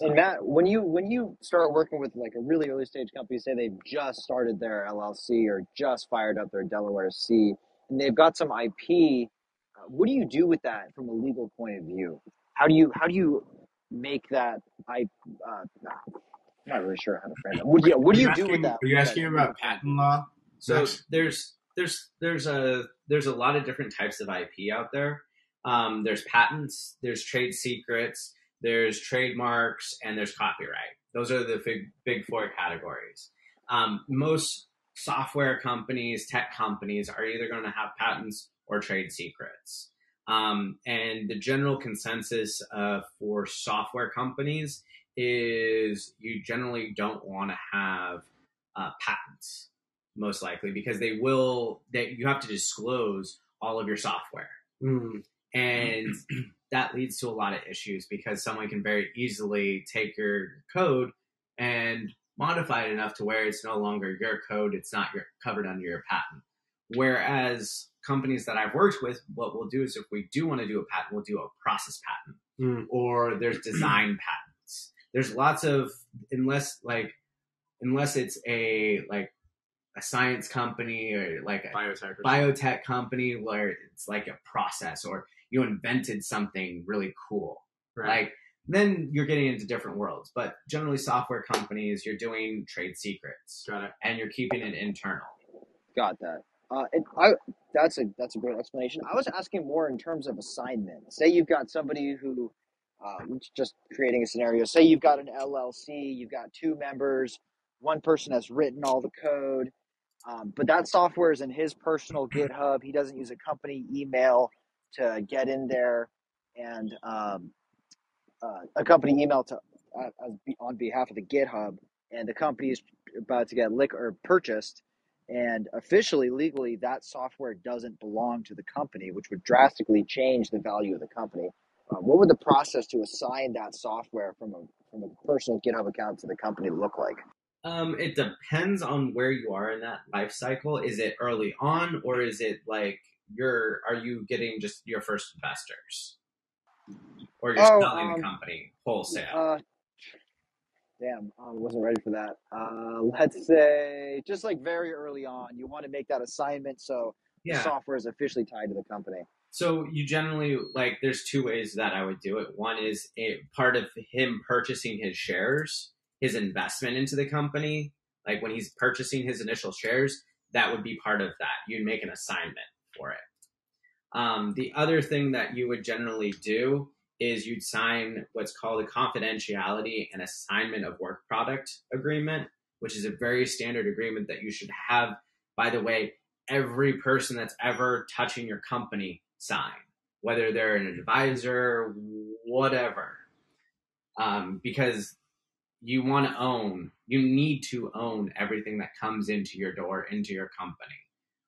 Speaker 3: And Matt, when you when you start working with like a really early stage company, say they've just started their LLC or just fired up their Delaware C, and they've got some IP, uh, what do you do with that from a legal point of view? How do you how do you make that I? Uh, I'm not really sure how to frame that. What do you, what do you do with that?
Speaker 1: Are you asking
Speaker 3: that-
Speaker 1: about patent law?
Speaker 2: So
Speaker 1: Max?
Speaker 2: there's there's there's a there's a lot of different types of IP out there. Um, there's patents, there's trade secrets, there's trademarks, and there's copyright. Those are the big big four categories. Um, most software companies, tech companies, are either going to have patents or trade secrets. Um, and the general consensus uh, for software companies is you generally don't want to have uh, patents most likely because they will that you have to disclose all of your software.
Speaker 1: Mm,
Speaker 2: and *clears throat* that leads to a lot of issues because someone can very easily take your code and modify it enough to where it's no longer your code it's not your, covered under your patent whereas companies that i've worked with what we'll do is if we do want to do a patent we'll do a process patent
Speaker 1: mm,
Speaker 2: or there's design *clears throat* patents. There's lots of unless like unless it's a like a science company or like a
Speaker 1: biotech.
Speaker 2: biotech company where it's like a process or you invented something really cool.
Speaker 1: Right.
Speaker 2: Like then you're getting into different worlds. But generally software companies, you're doing trade secrets
Speaker 1: got it.
Speaker 2: and you're keeping it internal.
Speaker 3: Got that. Uh, and I that's a that's a great explanation. I was asking more in terms of assignment. Say you've got somebody who, uh, just creating a scenario. Say you've got an LLC, you've got two members. One person has written all the code, um, but that software is in his personal GitHub. He doesn't use a company email to get in there, and um, uh, a company email to uh, on behalf of the GitHub, and the company is about to get lick or purchased and officially legally that software doesn't belong to the company which would drastically change the value of the company uh, what would the process to assign that software from a from a personal github account to the company look like
Speaker 2: Um, it depends on where you are in that life cycle. Is it early on or is it like you're are you getting just your first investors? Or you're
Speaker 3: Oh,
Speaker 2: selling
Speaker 3: um,
Speaker 2: the company wholesale?
Speaker 3: uh, damn i wasn't ready for that uh, let's say just like very early on you want to make that assignment so the software is officially tied to the company
Speaker 2: So you generally like there's two ways that I would do it. One is a part of him purchasing his shares, his investment into the company. Like when he's purchasing his initial shares, that would be part of that. You'd make an assignment for it. Um, the other thing that you would generally do is you'd sign what's called a confidentiality and assignment of work product agreement, which is a very standard agreement that you should have. By the way, every person that's ever touching your company sign, whether they're an advisor, whatever, um, because you want to own, you need to own everything that comes into your door, into your company.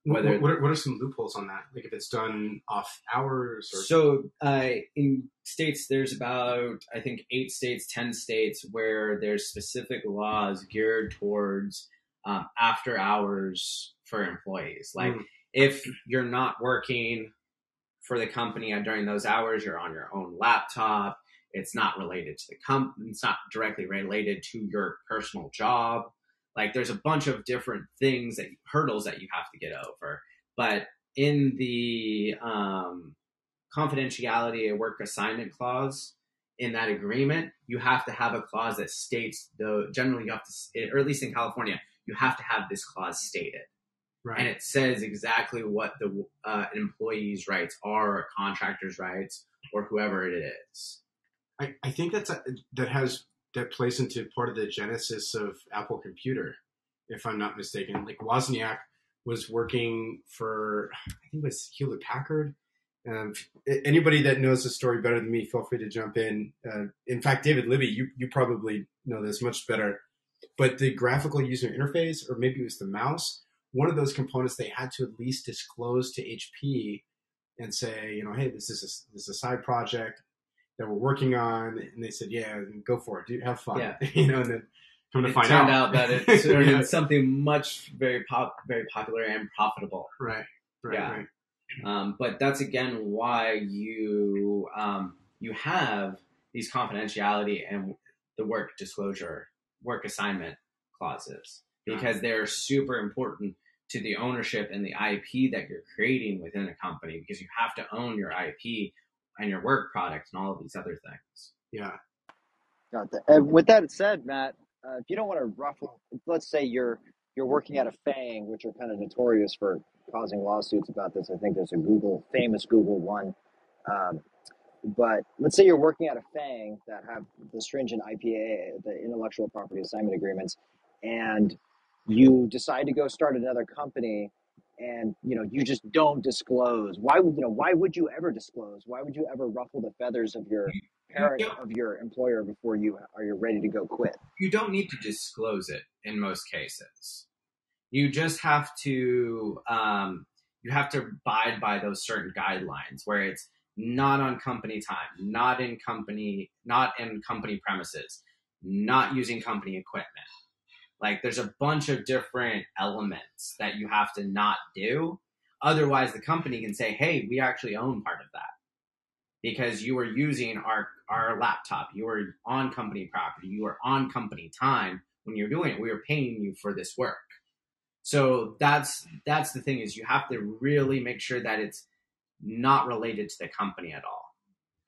Speaker 1: What,
Speaker 2: Whether-
Speaker 1: what, are, what are some loopholes on that? Like if it's done off hours or
Speaker 2: So, uh, in states, there's about, I think, eight states, 10 states where there's specific laws geared towards um, after hours for employees. Like,
Speaker 1: Mm.
Speaker 2: if you're not working for the company during those hours, you're on your own laptop. It's not related to the company. It's not directly related to your personal job. Like there's a bunch of different things that hurdles that you have to get over. But in the um, confidentiality and work assignment clause in that agreement, you have to have a clause that states the generally you have to, or at least in California, you have to have this clause stated
Speaker 1: right?
Speaker 2: and it says exactly what the uh, employee's rights are, or contractor's rights, or whoever it is.
Speaker 1: I, I think that's a, that has that plays into part of the genesis of Apple Computer, if I'm not mistaken. Like Wozniak was working for I think it was Hewlett Packard. Um, anybody that knows the story better than me, feel free to jump in. Uh, in fact, David Libby, you you probably know this much better. But the graphical user interface, or maybe it was the mouse, one of those components they had to at least disclose to HP and say, you know, hey, this is a, this is a side project that we're working on, and they said, yeah, go for it, dude, have fun,
Speaker 2: Yeah. *laughs*
Speaker 1: you know, and then come to
Speaker 2: it
Speaker 1: find
Speaker 2: turned
Speaker 1: out,
Speaker 2: out, that it *laughs* turned
Speaker 1: Yeah.
Speaker 2: into something much very pop, very popular and profitable.
Speaker 1: right, right,
Speaker 2: Yeah.
Speaker 1: right,
Speaker 2: Um, but that's again why you um, you have these confidentiality and the work disclosure, work assignment clauses because they're super important to the ownership and the IP that you're creating within a company because you have to own your IP and your work product and all of these other things.
Speaker 1: yeah,
Speaker 3: Got that. And with that said, Matt, uh, if you don't want to ruffle, let's say you're you're working at a FANG, which are kind of notorious for causing lawsuits about this. I think there's a Google famous Google one. Um, but let's say you're working at a FANG that have the stringent IPA, the intellectual property assignment agreements, and you decide to go start another company, and you know you just don't disclose. Why would you know? Why would you ever disclose? Why would you ever ruffle the feathers of your parent of your employer before you are you ready to go quit?
Speaker 2: you don't need to disclose it in most cases. You just have to um, you have to abide by those certain guidelines where it's not on company time, not in company, not in company premises, not using company equipment. Like there's a bunch of different elements that you have to not do. Otherwise, the company can say, "Hey, we actually own part of that." because you were using our our laptop, you were on company property, you were on company time when you're doing it. We were paying you for this work. So that's that's the thing is you have to really make sure that it's not related to the company at all,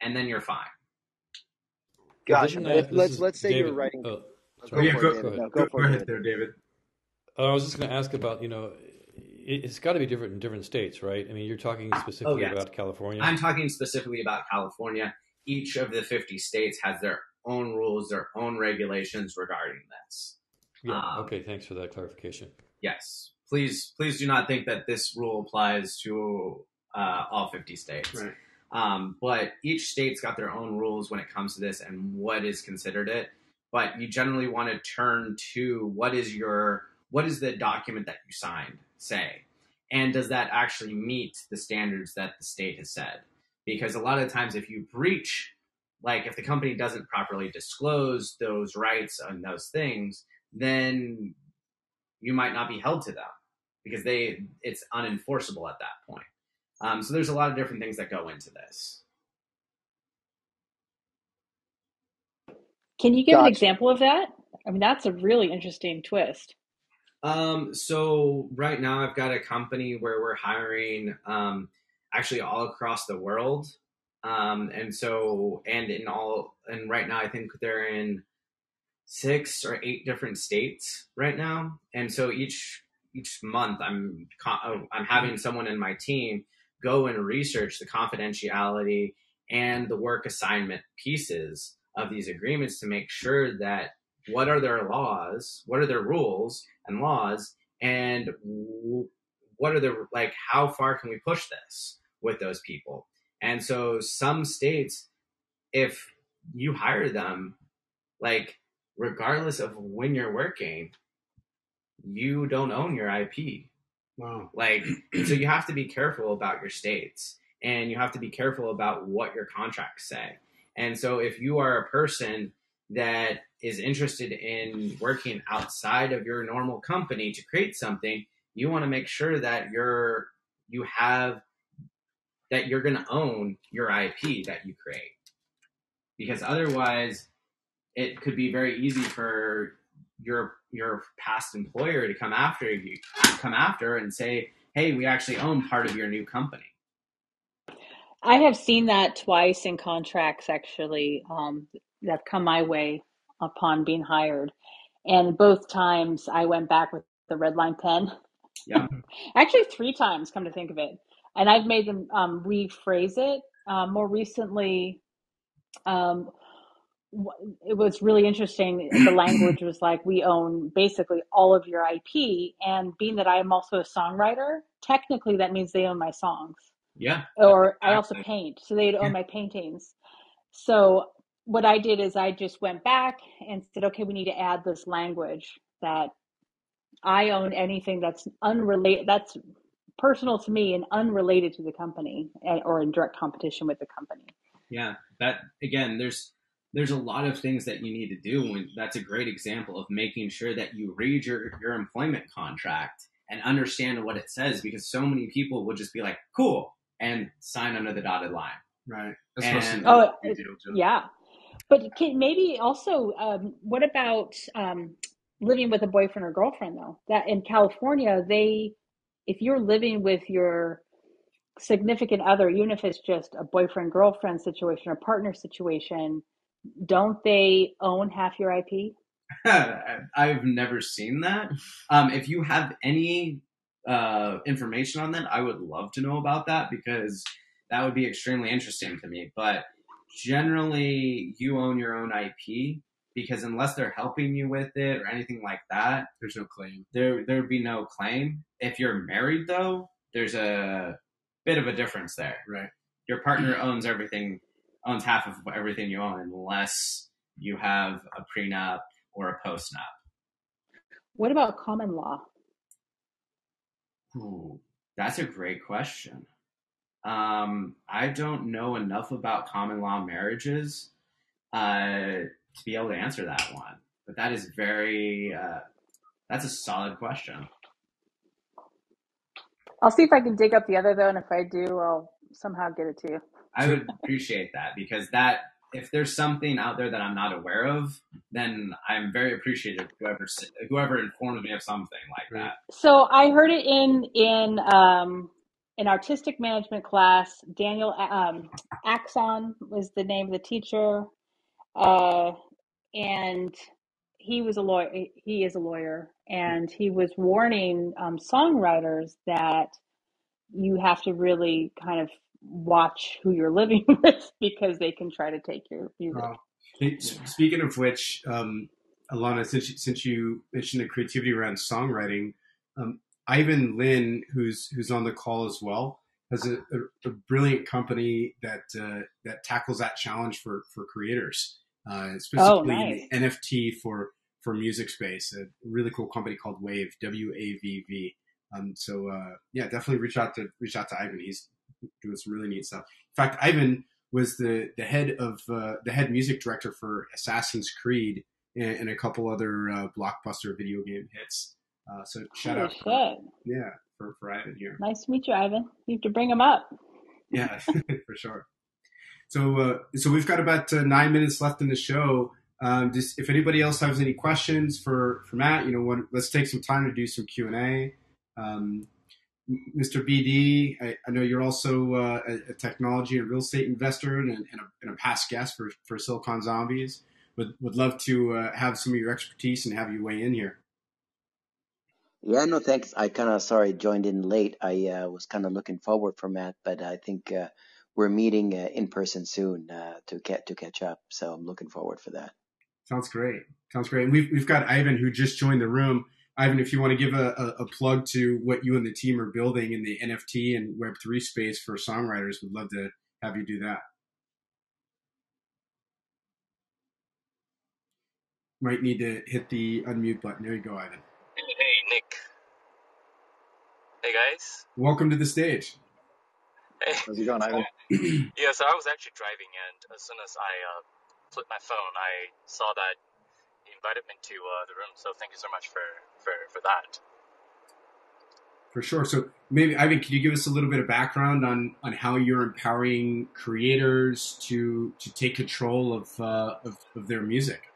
Speaker 2: and then you're fine.
Speaker 3: Gotcha.
Speaker 4: Addition
Speaker 3: But
Speaker 4: to
Speaker 3: let's let's say
Speaker 4: David.
Speaker 3: you're writing.
Speaker 4: Oh,
Speaker 3: Go
Speaker 4: sorry.
Speaker 1: yeah,
Speaker 3: for
Speaker 1: go,
Speaker 3: it,
Speaker 4: Go.
Speaker 3: No,
Speaker 1: go,
Speaker 3: go for
Speaker 1: go
Speaker 3: it,
Speaker 1: ahead there, David.
Speaker 4: Oh, I was just going to ask about, you know, it, it's got to be different in different states, right? I mean, you're talking
Speaker 2: Oh
Speaker 4: specifically
Speaker 2: yes,
Speaker 4: about California.
Speaker 2: I'm talking specifically about California. Each of the 50 states has their own rules, their own regulations regarding this.
Speaker 4: Yeah.
Speaker 2: Um,
Speaker 4: Okay. Thanks for that clarification.
Speaker 2: yes, please, please do not think that this rule applies to uh, all 50 states.
Speaker 1: Right.
Speaker 2: Um, but each state's got their own rules when it comes to this and what is considered it. But you generally want to turn to what is your what is the document that you signed say, and does that actually meet the standards that the state has said? Because a lot of times, if you breach, like if the company doesn't properly disclose those rights and those things, then you might not be held to them because they it's unenforceable at that point. Um, so there's a lot of different things that go into this.
Speaker 5: Can you give an example of that? I mean, that's a really interesting twist.
Speaker 2: Um, so right now I've got a company where we're hiring um, actually all across the world. Um, and so and in all and right now I think they're in six or eight different states right now. And so each each month I'm oh, I'm having someone in my team go and research the confidentiality and the work assignment pieces of these agreements to make sure that what are their laws, what are their rules and laws, and what are the like how far can we push this with those people? And so some states, if you hire them, like regardless of when you're working, you don't own your IP.
Speaker 1: Wow.
Speaker 2: Like, so you have to be careful about your states and you have to be careful about what your contracts say. And so if you are a person that is interested in working outside of your normal company to create something, you want to make sure that you're, you have, that you're going to own your IP that you create. Because otherwise, it could be very easy for your your past employer to come after you come after and say hey we actually own part of your new company
Speaker 5: I have seen that twice in contracts actually um, that come my way upon being hired. And both times I went back with the red line pen.
Speaker 2: yeah *laughs*
Speaker 5: Actually, three times, come to think of it. And I've made them um, rephrase it. Um, more recently, um, it was really interesting. The *clears throat* language was like, we own basically all of your IP. And being that I am also a songwriter, technically that means they own my songs
Speaker 2: yeah
Speaker 5: or I also paint, so they'd
Speaker 2: yeah
Speaker 5: own my paintings. So what I did is I just went back and said, okay, we need to add this language that I own anything that's unrelated, that's personal to me and unrelated to the company and, or in direct competition with the company.
Speaker 2: yeah that again there's there's a lot of things that you need to do and that's a great example of making sure that you read your your employment contract and understand what it says because so many people will just be like cool and sign under the dotted line
Speaker 1: Right. Especially
Speaker 2: and
Speaker 5: Oh,
Speaker 1: you
Speaker 5: it-
Speaker 1: deal,
Speaker 5: yeah. But can, maybe also, um, what about um, living with a boyfriend or girlfriend though? That in California, they, if you're living with your significant other, even if it's just a boyfriend girlfriend situation or partner situation, don't they own half your IP? *laughs*
Speaker 2: I've never seen that. Um, if you have any uh, information on that, I would love to know about that because that would be extremely interesting to me. But generally, you own your own IP because unless they're helping you with it or anything like that,
Speaker 1: There's no claim.
Speaker 2: there there would be no claim. If you're married, though, there's a bit of a difference there.
Speaker 1: Right.
Speaker 2: Your partner owns everything, owns half of everything you own, unless you have a prenup or a postnup.
Speaker 5: What about common law?
Speaker 2: Ooh, that's a great question. Um, I don't know enough about common law marriages uh, to be able to answer that one. But that is very, uh, that's a solid question.
Speaker 5: I'll see if I can dig up the other though, and if I do, I'll somehow get it to you.
Speaker 2: I would appreciate that because that if there's something out there that I'm not aware of, then I'm very appreciative whoever whoever informs me of something like that.
Speaker 5: So I heard it in in um, an artistic management class. Daniel um, Axon was the name of the teacher, uh, and he was a lawyer. He is a lawyer, and he was warning um, songwriters that you have to really kind of watch who you're living *laughs* with because they can try to take your music.
Speaker 1: Speaking of which, um, Alana, since you, since you mentioned the creativity around songwriting, um, Ivan Lin, who's who's on the call as well, has a, a, a brilliant company that uh, that tackles that challenge for for creators, uh, specifically
Speaker 5: oh, nice.
Speaker 1: NFT for for music space. A really cool company called Wave W A V V. Um, so uh, yeah, definitely reach out to reach out to Ivan. He's doing some really neat stuff. In fact, Ivan was the the head of uh, the head music director for Assassin's Creed and, and a couple other uh, blockbuster video game hits. Uh, so shout
Speaker 5: oh,
Speaker 1: out,
Speaker 5: for,
Speaker 1: yeah, for for Ivan here.
Speaker 5: Nice to meet you, Ivan. You have to bring him up.
Speaker 1: Yeah, *laughs* for sure. So uh, so we've got about uh, nine minutes left in the show. Um, just if anybody else has any questions for for Matt, you know, what, let's take some time to do some Q and A. Um, Mr. BD, I, I, know you're also uh, a, a, technology and real estate investor and, and, a, and, a, past guest for, for Silicon Zombies. Would, would love to uh, have some of your expertise and have you weigh in here.
Speaker 6: Yeah, no, thanks. I kind of sorry joined in late. I uh, was kind of looking forward for Matt, but I think uh, we're meeting uh, in person soon uh, to get to catch up. So I'm looking forward for that.
Speaker 1: Sounds great. Sounds great. And we've we've got Ivan who just joined the room. Ivan, if you want to give a, a, a, plug to what you and the team are building in the NFT and Web3 space for songwriters, we'd love to have you do that. Might need to hit the unmute button. There you go, Ivan.
Speaker 7: Hey, hey Nick. Hey, guys.
Speaker 1: Welcome to the stage.
Speaker 7: Hey.
Speaker 3: How's it going, Ivan? *clears throat*
Speaker 7: yeah, so I was actually driving, and as soon as I uh, flipped my phone, I saw that invited me to uh, the room. So thank you so much for, for, for that.
Speaker 1: For sure. So maybe Ivan, can you give us a little bit of background on, on how you're empowering creators to to take control of uh, of, of, their music?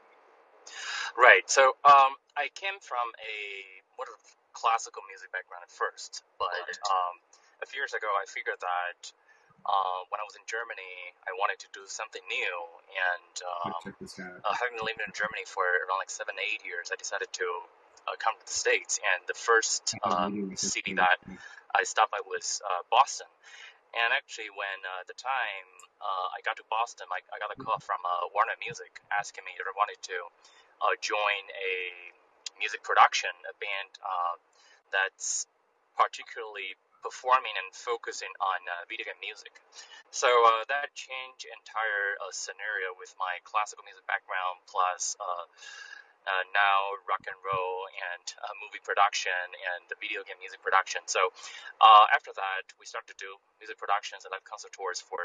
Speaker 7: Right. So um, I came from a more classical music background at first, but um, a few years ago I figured that uh, when I was in Germany, I wanted to do something new, and um, uh, having lived in Germany for around like seven, eight years, I decided to uh, come to the states. And the first um, city that I stopped by was uh, Boston. And actually, when uh, the time uh, I got to Boston, I, I got a call from uh, Warner Music asking me if I wanted to uh, join a music production, a band uh, that's particularly performing and focusing on uh, video game music. So uh, that changed entire uh, scenario with my classical music background plus uh, uh, now rock and roll and uh, movie production and the video game music production. So after that, we started to do music productions and live concert tours for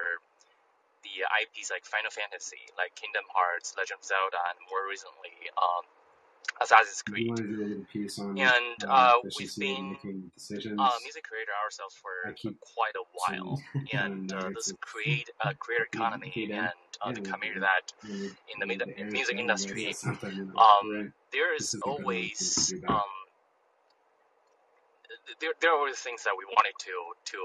Speaker 7: the IPs like Final Fantasy, like Kingdom Hearts, Legend of Zelda, and more recently um, Assassin's Creed.
Speaker 1: On,
Speaker 7: and uh, uh we've been uh, music creator ourselves for quite a while, *laughs* and uh, this create uh, creator *laughs* economy and uh, the community that in the music industry, um, there is always um, there there are always things that we wanted to to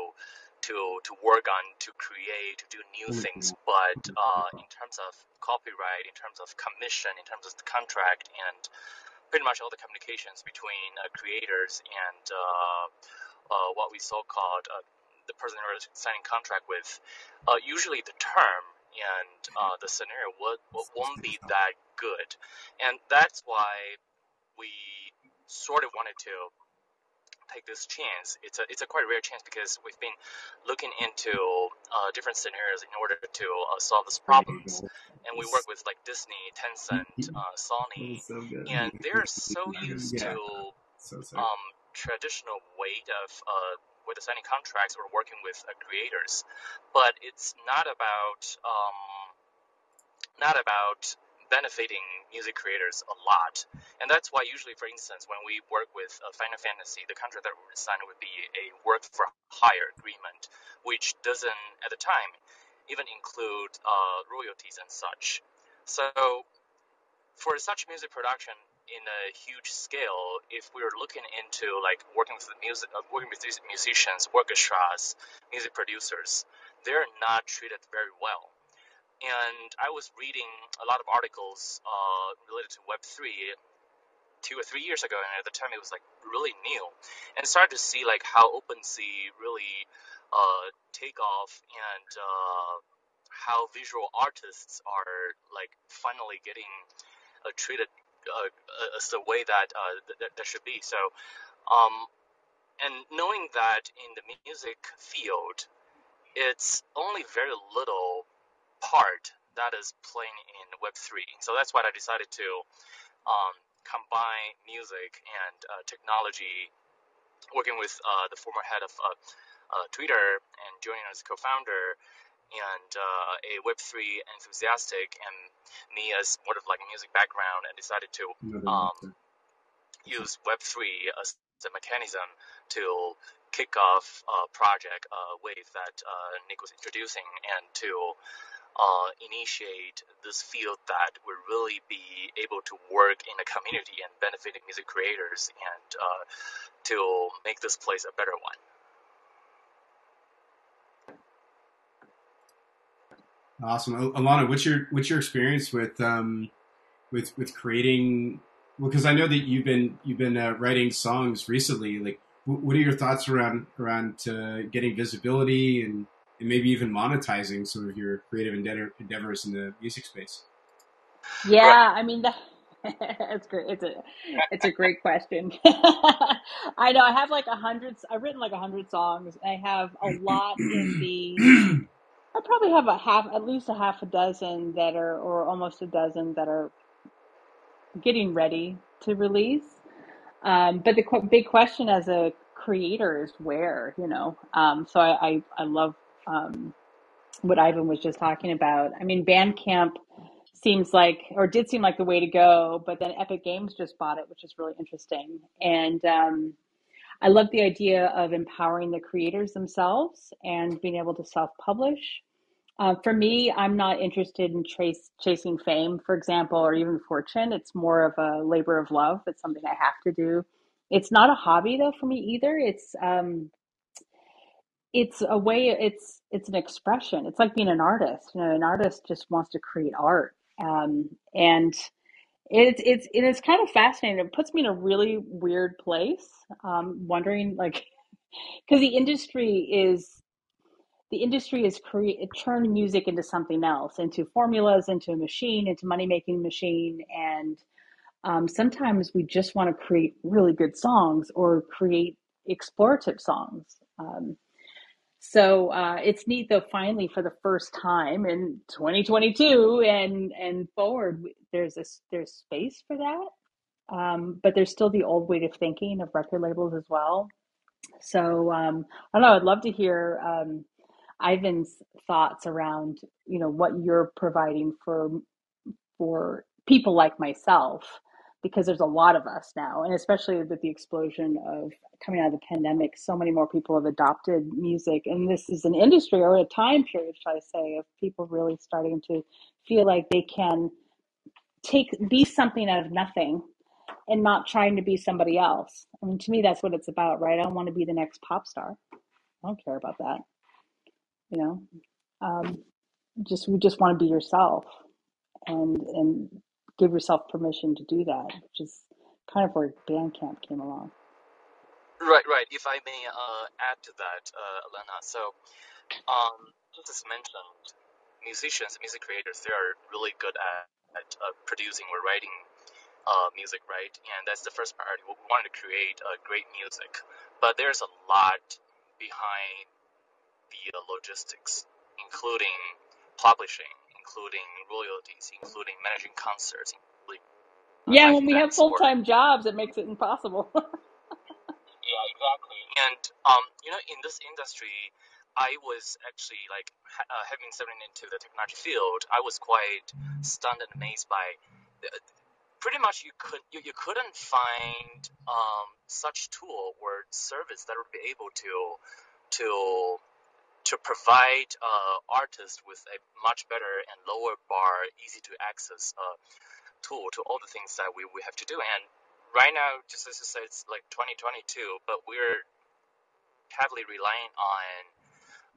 Speaker 7: to to work on to create to do new things. But uh, in terms of copyright in terms of commission in terms of the contract and pretty much all the communications between uh, creators and uh, uh what we so called uh, the person who are signing contract with uh, usually the term and the scenario would, won't be that good. And that's why we sort of wanted to take this chance. It's a it's a quite rare chance because we've been looking into uh, different scenarios in order to uh, solve these problems. And we work with like Disney, Tencent, *laughs* uh, Sony, and they're so *laughs* used to um, traditional way of uh, with signing contracts or working with uh, creators, but it's not about um, not about benefiting music creators a lot. And that's why usually, for instance, when we work with uh, Final Fantasy, the contract that we sign would be a work for hire agreement, which doesn't, at the time, even include uh, royalties and such. So for such music production in a huge scale, if we are looking into like working with music, uh, working with these musicians, orchestras, music producers, they're not treated very well. And I was reading a lot of articles uh, related to Web three two or three years ago, and at the time it was like really new, and started to see like how OpenSea really uh, take off and uh, how visual artists are like finally getting uh, treated uh, as the way that, uh, that that should be. So, um, and knowing that in the music field, it's only very little part that is playing in Web3. So that's why I decided to um, combine music and uh, technology, working with uh, the former head of uh, uh, Twitter and joining as co-founder, and uh, a Web3 enthusiastic, and me as sort of like a music background, and decided to um, use Web3 as a mechanism to kick off a project, a wave that uh, Nick was introducing, and to uh, initiate this field that would really be able to work in a community and benefiting music creators and uh, to make this place a better one.
Speaker 1: Awesome, Alana. What's your what's your experience with um, with with creating? Well, because I know that you've been you've been uh, writing songs recently. Like, what are your thoughts around around uh, getting visibility and and maybe even monetizing some of your creative endeavors in the music space?
Speaker 5: Yeah, I mean that. *laughs* It's great. It's a it's a great question. *laughs* I know I have like a hundred. I've written like a hundred songs. I have a lot in *clears throat* the. I probably have a half, at least a half a dozen that are, or almost a dozen that are getting ready to release. Um, but the qu- big question as a creator is where, you know. Um, so I, I I love um, what Ivan was just talking about. I mean, Bandcamp seems like, or did seem like the way to go, but then Epic Games just bought it, which is really interesting. And um, I love the idea of empowering the creators themselves and being able to self publish. Uh, for me, I'm not interested in chase, chasing fame, for example, or even fortune. It's more of a labor of love. It's something I have to do. It's not a hobby though for me either. It's um, it's a way it's it's an expression. It's like being an artist you know an artist just wants to create art. Um, and it's it's it is kind of fascinating. It puts me in a really weird place um, wondering like *laughs* because the industry is the industry is create turned music into something else into formulas into a machine into money making machine. And um, sometimes we just want to create really good songs or create explorative songs. Um, so uh, it's neat though. Finally, for the first time in 2022 and and forward, there's this there's space for that. Um, but there's still the old way of thinking of record labels as well. So um, I don't know. I'd love to hear um, Ivan's thoughts around you know what you're providing for for people like myself because there's a lot of us now, and especially with the explosion of coming out of the pandemic, so many more people have adopted music, and this is an industry or a time period, should I say, of people really starting to feel like they can take be something out of nothing and not trying to be somebody else. I mean, to me, that's what it's about, right? I don't want to be the next pop star. I don't care about that. You know, um, just we just want to be yourself, and and give yourself permission to do that, which is kind of where Bandcamp came along.
Speaker 7: Right, right. If I may uh, add to that, uh, Alana, so um, just as mentioned, musicians, music creators, they are really good at, at uh, producing or writing uh, music, right? And that's the first priority. We want to create uh, great music, but there's a lot behind the uh, logistics, including publishing, including royalties, including managing concerts, including
Speaker 5: yeah, when we have full time jobs, it makes it impossible. *laughs*
Speaker 7: yeah, exactly. And um, you know, in this industry, I was actually like ha- uh, having stepped into the technology field. I was quite stunned and amazed by. The, pretty much, you could you, you couldn't find um, such tool or service that would be able to to to provide uh, artists with a much better and lower bar, easy to access uh, tool to all the things that we, we have to do. And right now, just as you said, it's like 2022, but we're heavily relying on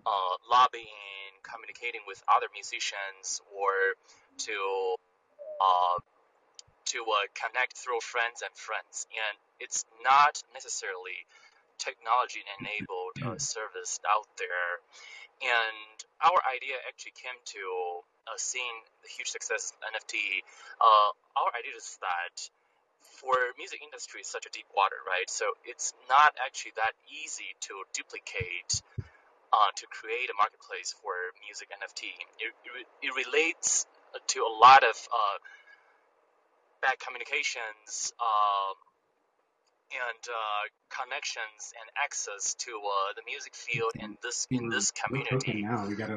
Speaker 7: uh, lobbying, communicating with other musicians, or to uh, to uh, connect through friends and friends. And it's not necessarily technology enabled uh, service out there. And our idea actually came to uh, seeing the huge success of NFT. Uh, our idea is that for music industry is such a deep water, right? So it's not actually that easy to duplicate uh, to create a marketplace for music NFT. It, it, it relates to a lot of uh, bad communications um, and uh, connections and access to uh, the music field in this in this community.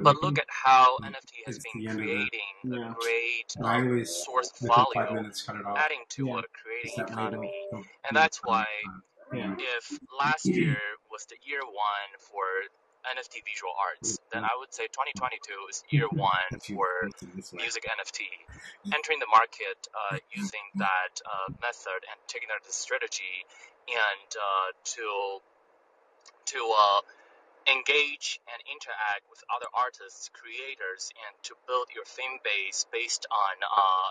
Speaker 7: But look at how NFT has been creating a great um, source of value, adding to a creating economy, and that's why if last year was the year one for NFT visual arts, then I would say 2022 is year one for music NFT. Entering the market uh, using that uh, method and taking that strategy, and uh, to to uh, engage and interact with other artists, creators, and to build your theme base based on uh,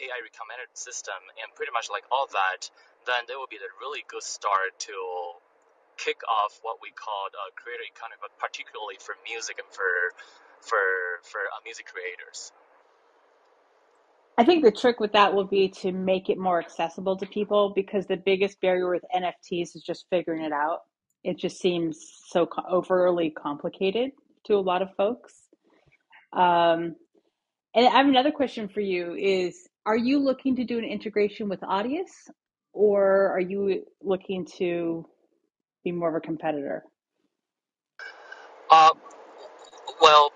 Speaker 7: AI recommended system and pretty much like all that, then there will be a really good start to kick off what we call a creator economy, but particularly for music and for for for uh, music creators.
Speaker 5: I think the trick with that will be to make it more accessible to people because the biggest barrier with NFTs is just figuring it out. It just seems so overly complicated to a lot of folks. Um, and I have another question for you: Is are you looking to do an integration with Audius, or are you looking to be more of a competitor?
Speaker 7: Uh, well,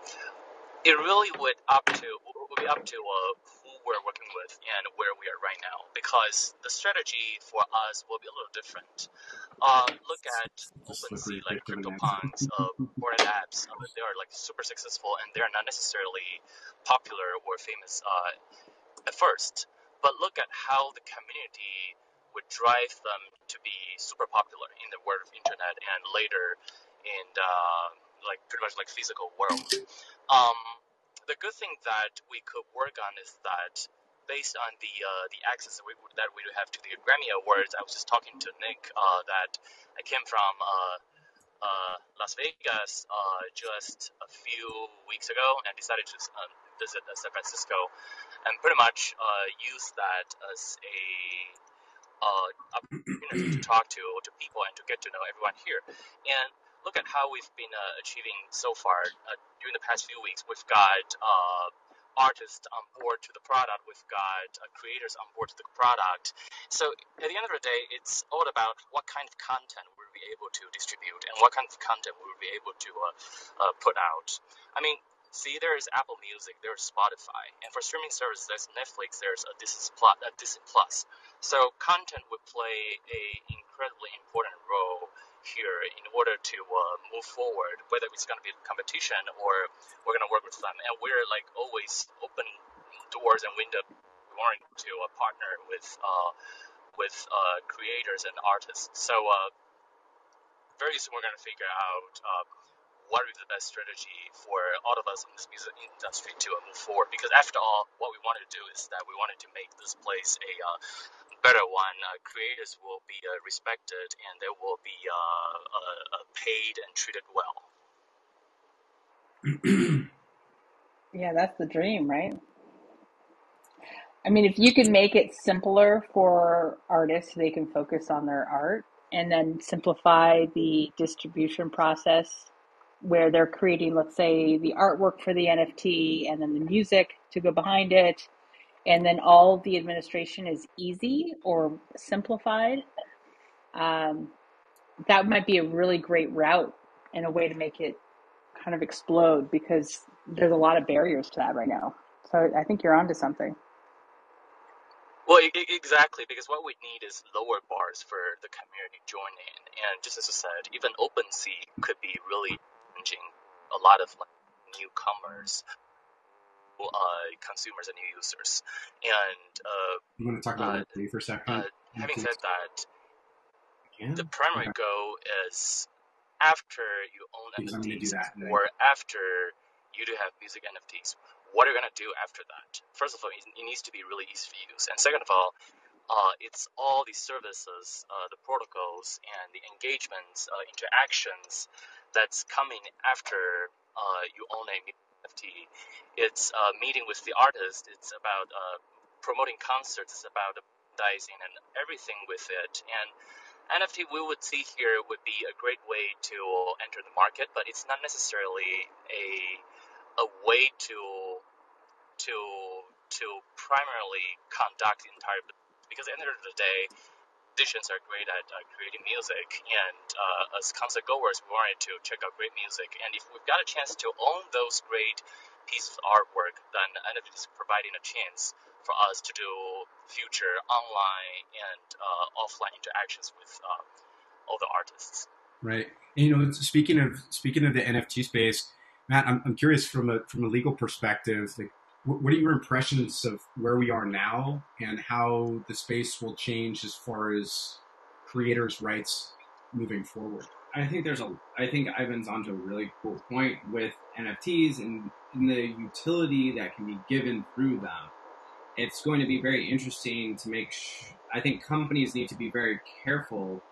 Speaker 7: it really would up to would be up to uh, who we're working with and where we are right now because the strategy for us will be a little different. Uh, look at OpenSea, like CryptoPunks, uh, Bored Apes. Uh, they are like super successful and they are not necessarily popular or famous uh, at first. But look at how the community would drive them to be super popular in the world of internet and later in the, like pretty much like physical world. Um, the good thing that we could work on is that based on the uh, the access that we, that we have to the Grammy Awards, I was just talking to Nick uh, that I came from uh, uh Las Vegas uh, just a few weeks ago and decided to visit uh, San Francisco and pretty much use that as a uh, opportunity to *clears throat* talk to to people and to get to know everyone here. And look at how we've been uh, achieving so far uh, during the past few weeks. We've got uh, artists on board to the product. We've got uh, creators on board to the product. So at the end of the day, it's all about what kind of content we'll be able to distribute and what kind of content we'll be able to uh, put out. I mean, See, there's Apple Music, there's Spotify, and for streaming services, there's Netflix, there's a Disney Plus. A Disney Plus. So content would play a incredibly important role here in order to uh, move forward, whether it's going to be competition or we're going to work with them. And we're like always open doors and windows wanting to uh, partner with uh, with uh, creators and artists. So uh, very soon we're going to figure out uh, what is the best strategy for all of us in this music industry to uh, move forward. Because after all, what we wanted to do is that we wanted to make this place a uh, better one. Uh, creators will be uh, respected and they will be uh, uh, paid and treated well. *clears throat*
Speaker 5: yeah, that's the dream, right? I mean, if you can make it simpler for artists, they can focus on their art and then simplify the distribution process where they're creating, let's say, the artwork for the NFT and then the music to go behind it, and then all the administration is easy or simplified. Um, that might be a really great route and a way to make it kind of explode because there's a lot of barriers to that right now. So I think you're onto something.
Speaker 7: Well, exactly, because what we need is lower bars for the community joining. And just as I said, even OpenSea could be really challenging a lot of like newcomers, uh, consumers and new users. And uh,
Speaker 1: You want to talk about
Speaker 7: uh,
Speaker 1: for a second?
Speaker 7: uh, having said that,
Speaker 1: yeah.
Speaker 7: the primary
Speaker 1: Okay.
Speaker 7: goal is after you own
Speaker 1: Because I'm gonna do
Speaker 7: NFTs
Speaker 1: that today.
Speaker 7: or after you do have music NFTs, what are you gonna do after that? First of all, it, it needs to be really easy to use, and second of all, uh, it's all the services, uh, the protocols, and the engagements, uh, interactions that's coming after uh, you own a NFT. It's uh, meeting with the artist. It's about uh, promoting concerts. It's about advertising and everything with it. And NFT we would see here would be a great way to enter the market, but it's not necessarily a a way to to to primarily conduct the entire. Because at the end of the day, musicians are great at uh, creating music, and uh, as concert goers, we wanted to check out great music. And if we've got a chance to own those great pieces of artwork, then NFT is providing a chance for us to do future online and uh, offline interactions with uh, all the artists.
Speaker 1: Right. And, you know, speaking of speaking of the NFT space, Matt, I'm, I'm curious from a from a legal perspective, like what, are your impressions of where we are now and how the space will change as far as creators' rights moving forward?
Speaker 2: I think there's a. I think Ivan's onto a really cool point with NFTs and, and the utility that can be given through them. It's going to be very interesting to make. Sh- I think companies need to be very careful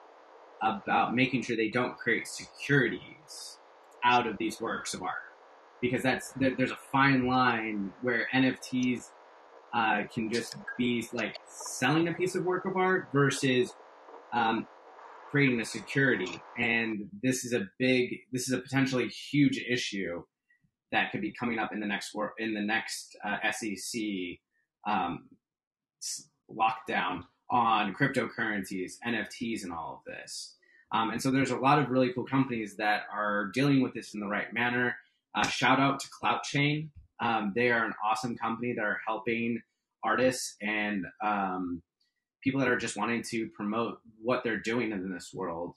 Speaker 2: about making sure they don't create securities out of these works of art, because that's there, there's a fine line where NFTs uh, can just be like selling a piece of work of art versus um, creating a security and this is a big this is a potentially huge issue that could be coming up in the next in the next uh, SEC um, lockdown on cryptocurrencies, NFTs, and all of this. Um, and so there's a lot of really cool companies that are dealing with this in the right manner. Uh, shout out to CloutChain. Um, they are an awesome company that are helping artists and um, people that are just wanting to promote what they're doing in this world.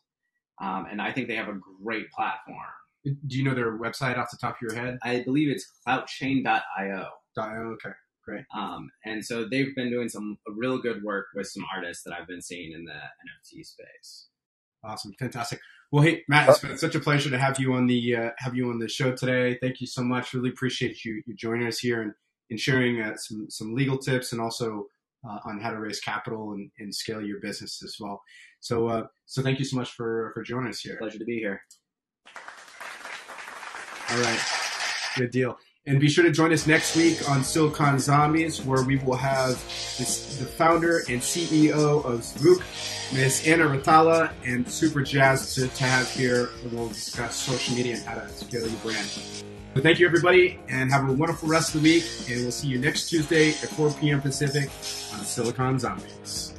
Speaker 2: Um, and I think they have a great platform.
Speaker 1: Do you know their website off the top of your head?
Speaker 2: I believe it's cloutchain.io.
Speaker 1: Oh, okay, great.
Speaker 2: Um, and so they've been doing some real good work with some artists that I've been seeing in the NFT space.
Speaker 1: Awesome, fantastic. Well, hey Matt, it's been such a pleasure to have you on the uh, have you on the show today. Thank you so much. Really appreciate you you joining us here and, and sharing uh, some some legal tips and also uh, on how to raise capital and, and scale your business as well. So uh, so thank you so much for for joining us here.
Speaker 2: Pleasure to be here.
Speaker 1: All right, good deal. And be sure to join us next week on Silicon Zombies, where we will have this, the founder and CEO of Zvook, Miss Anna Ratala, and super jazzed to, to have here. And we'll discuss social media and how to scale your brand. So thank you, everybody, and have a wonderful rest of the week. And we'll see you next Tuesday at 4 p.m. Pacific on Silicon Zombies.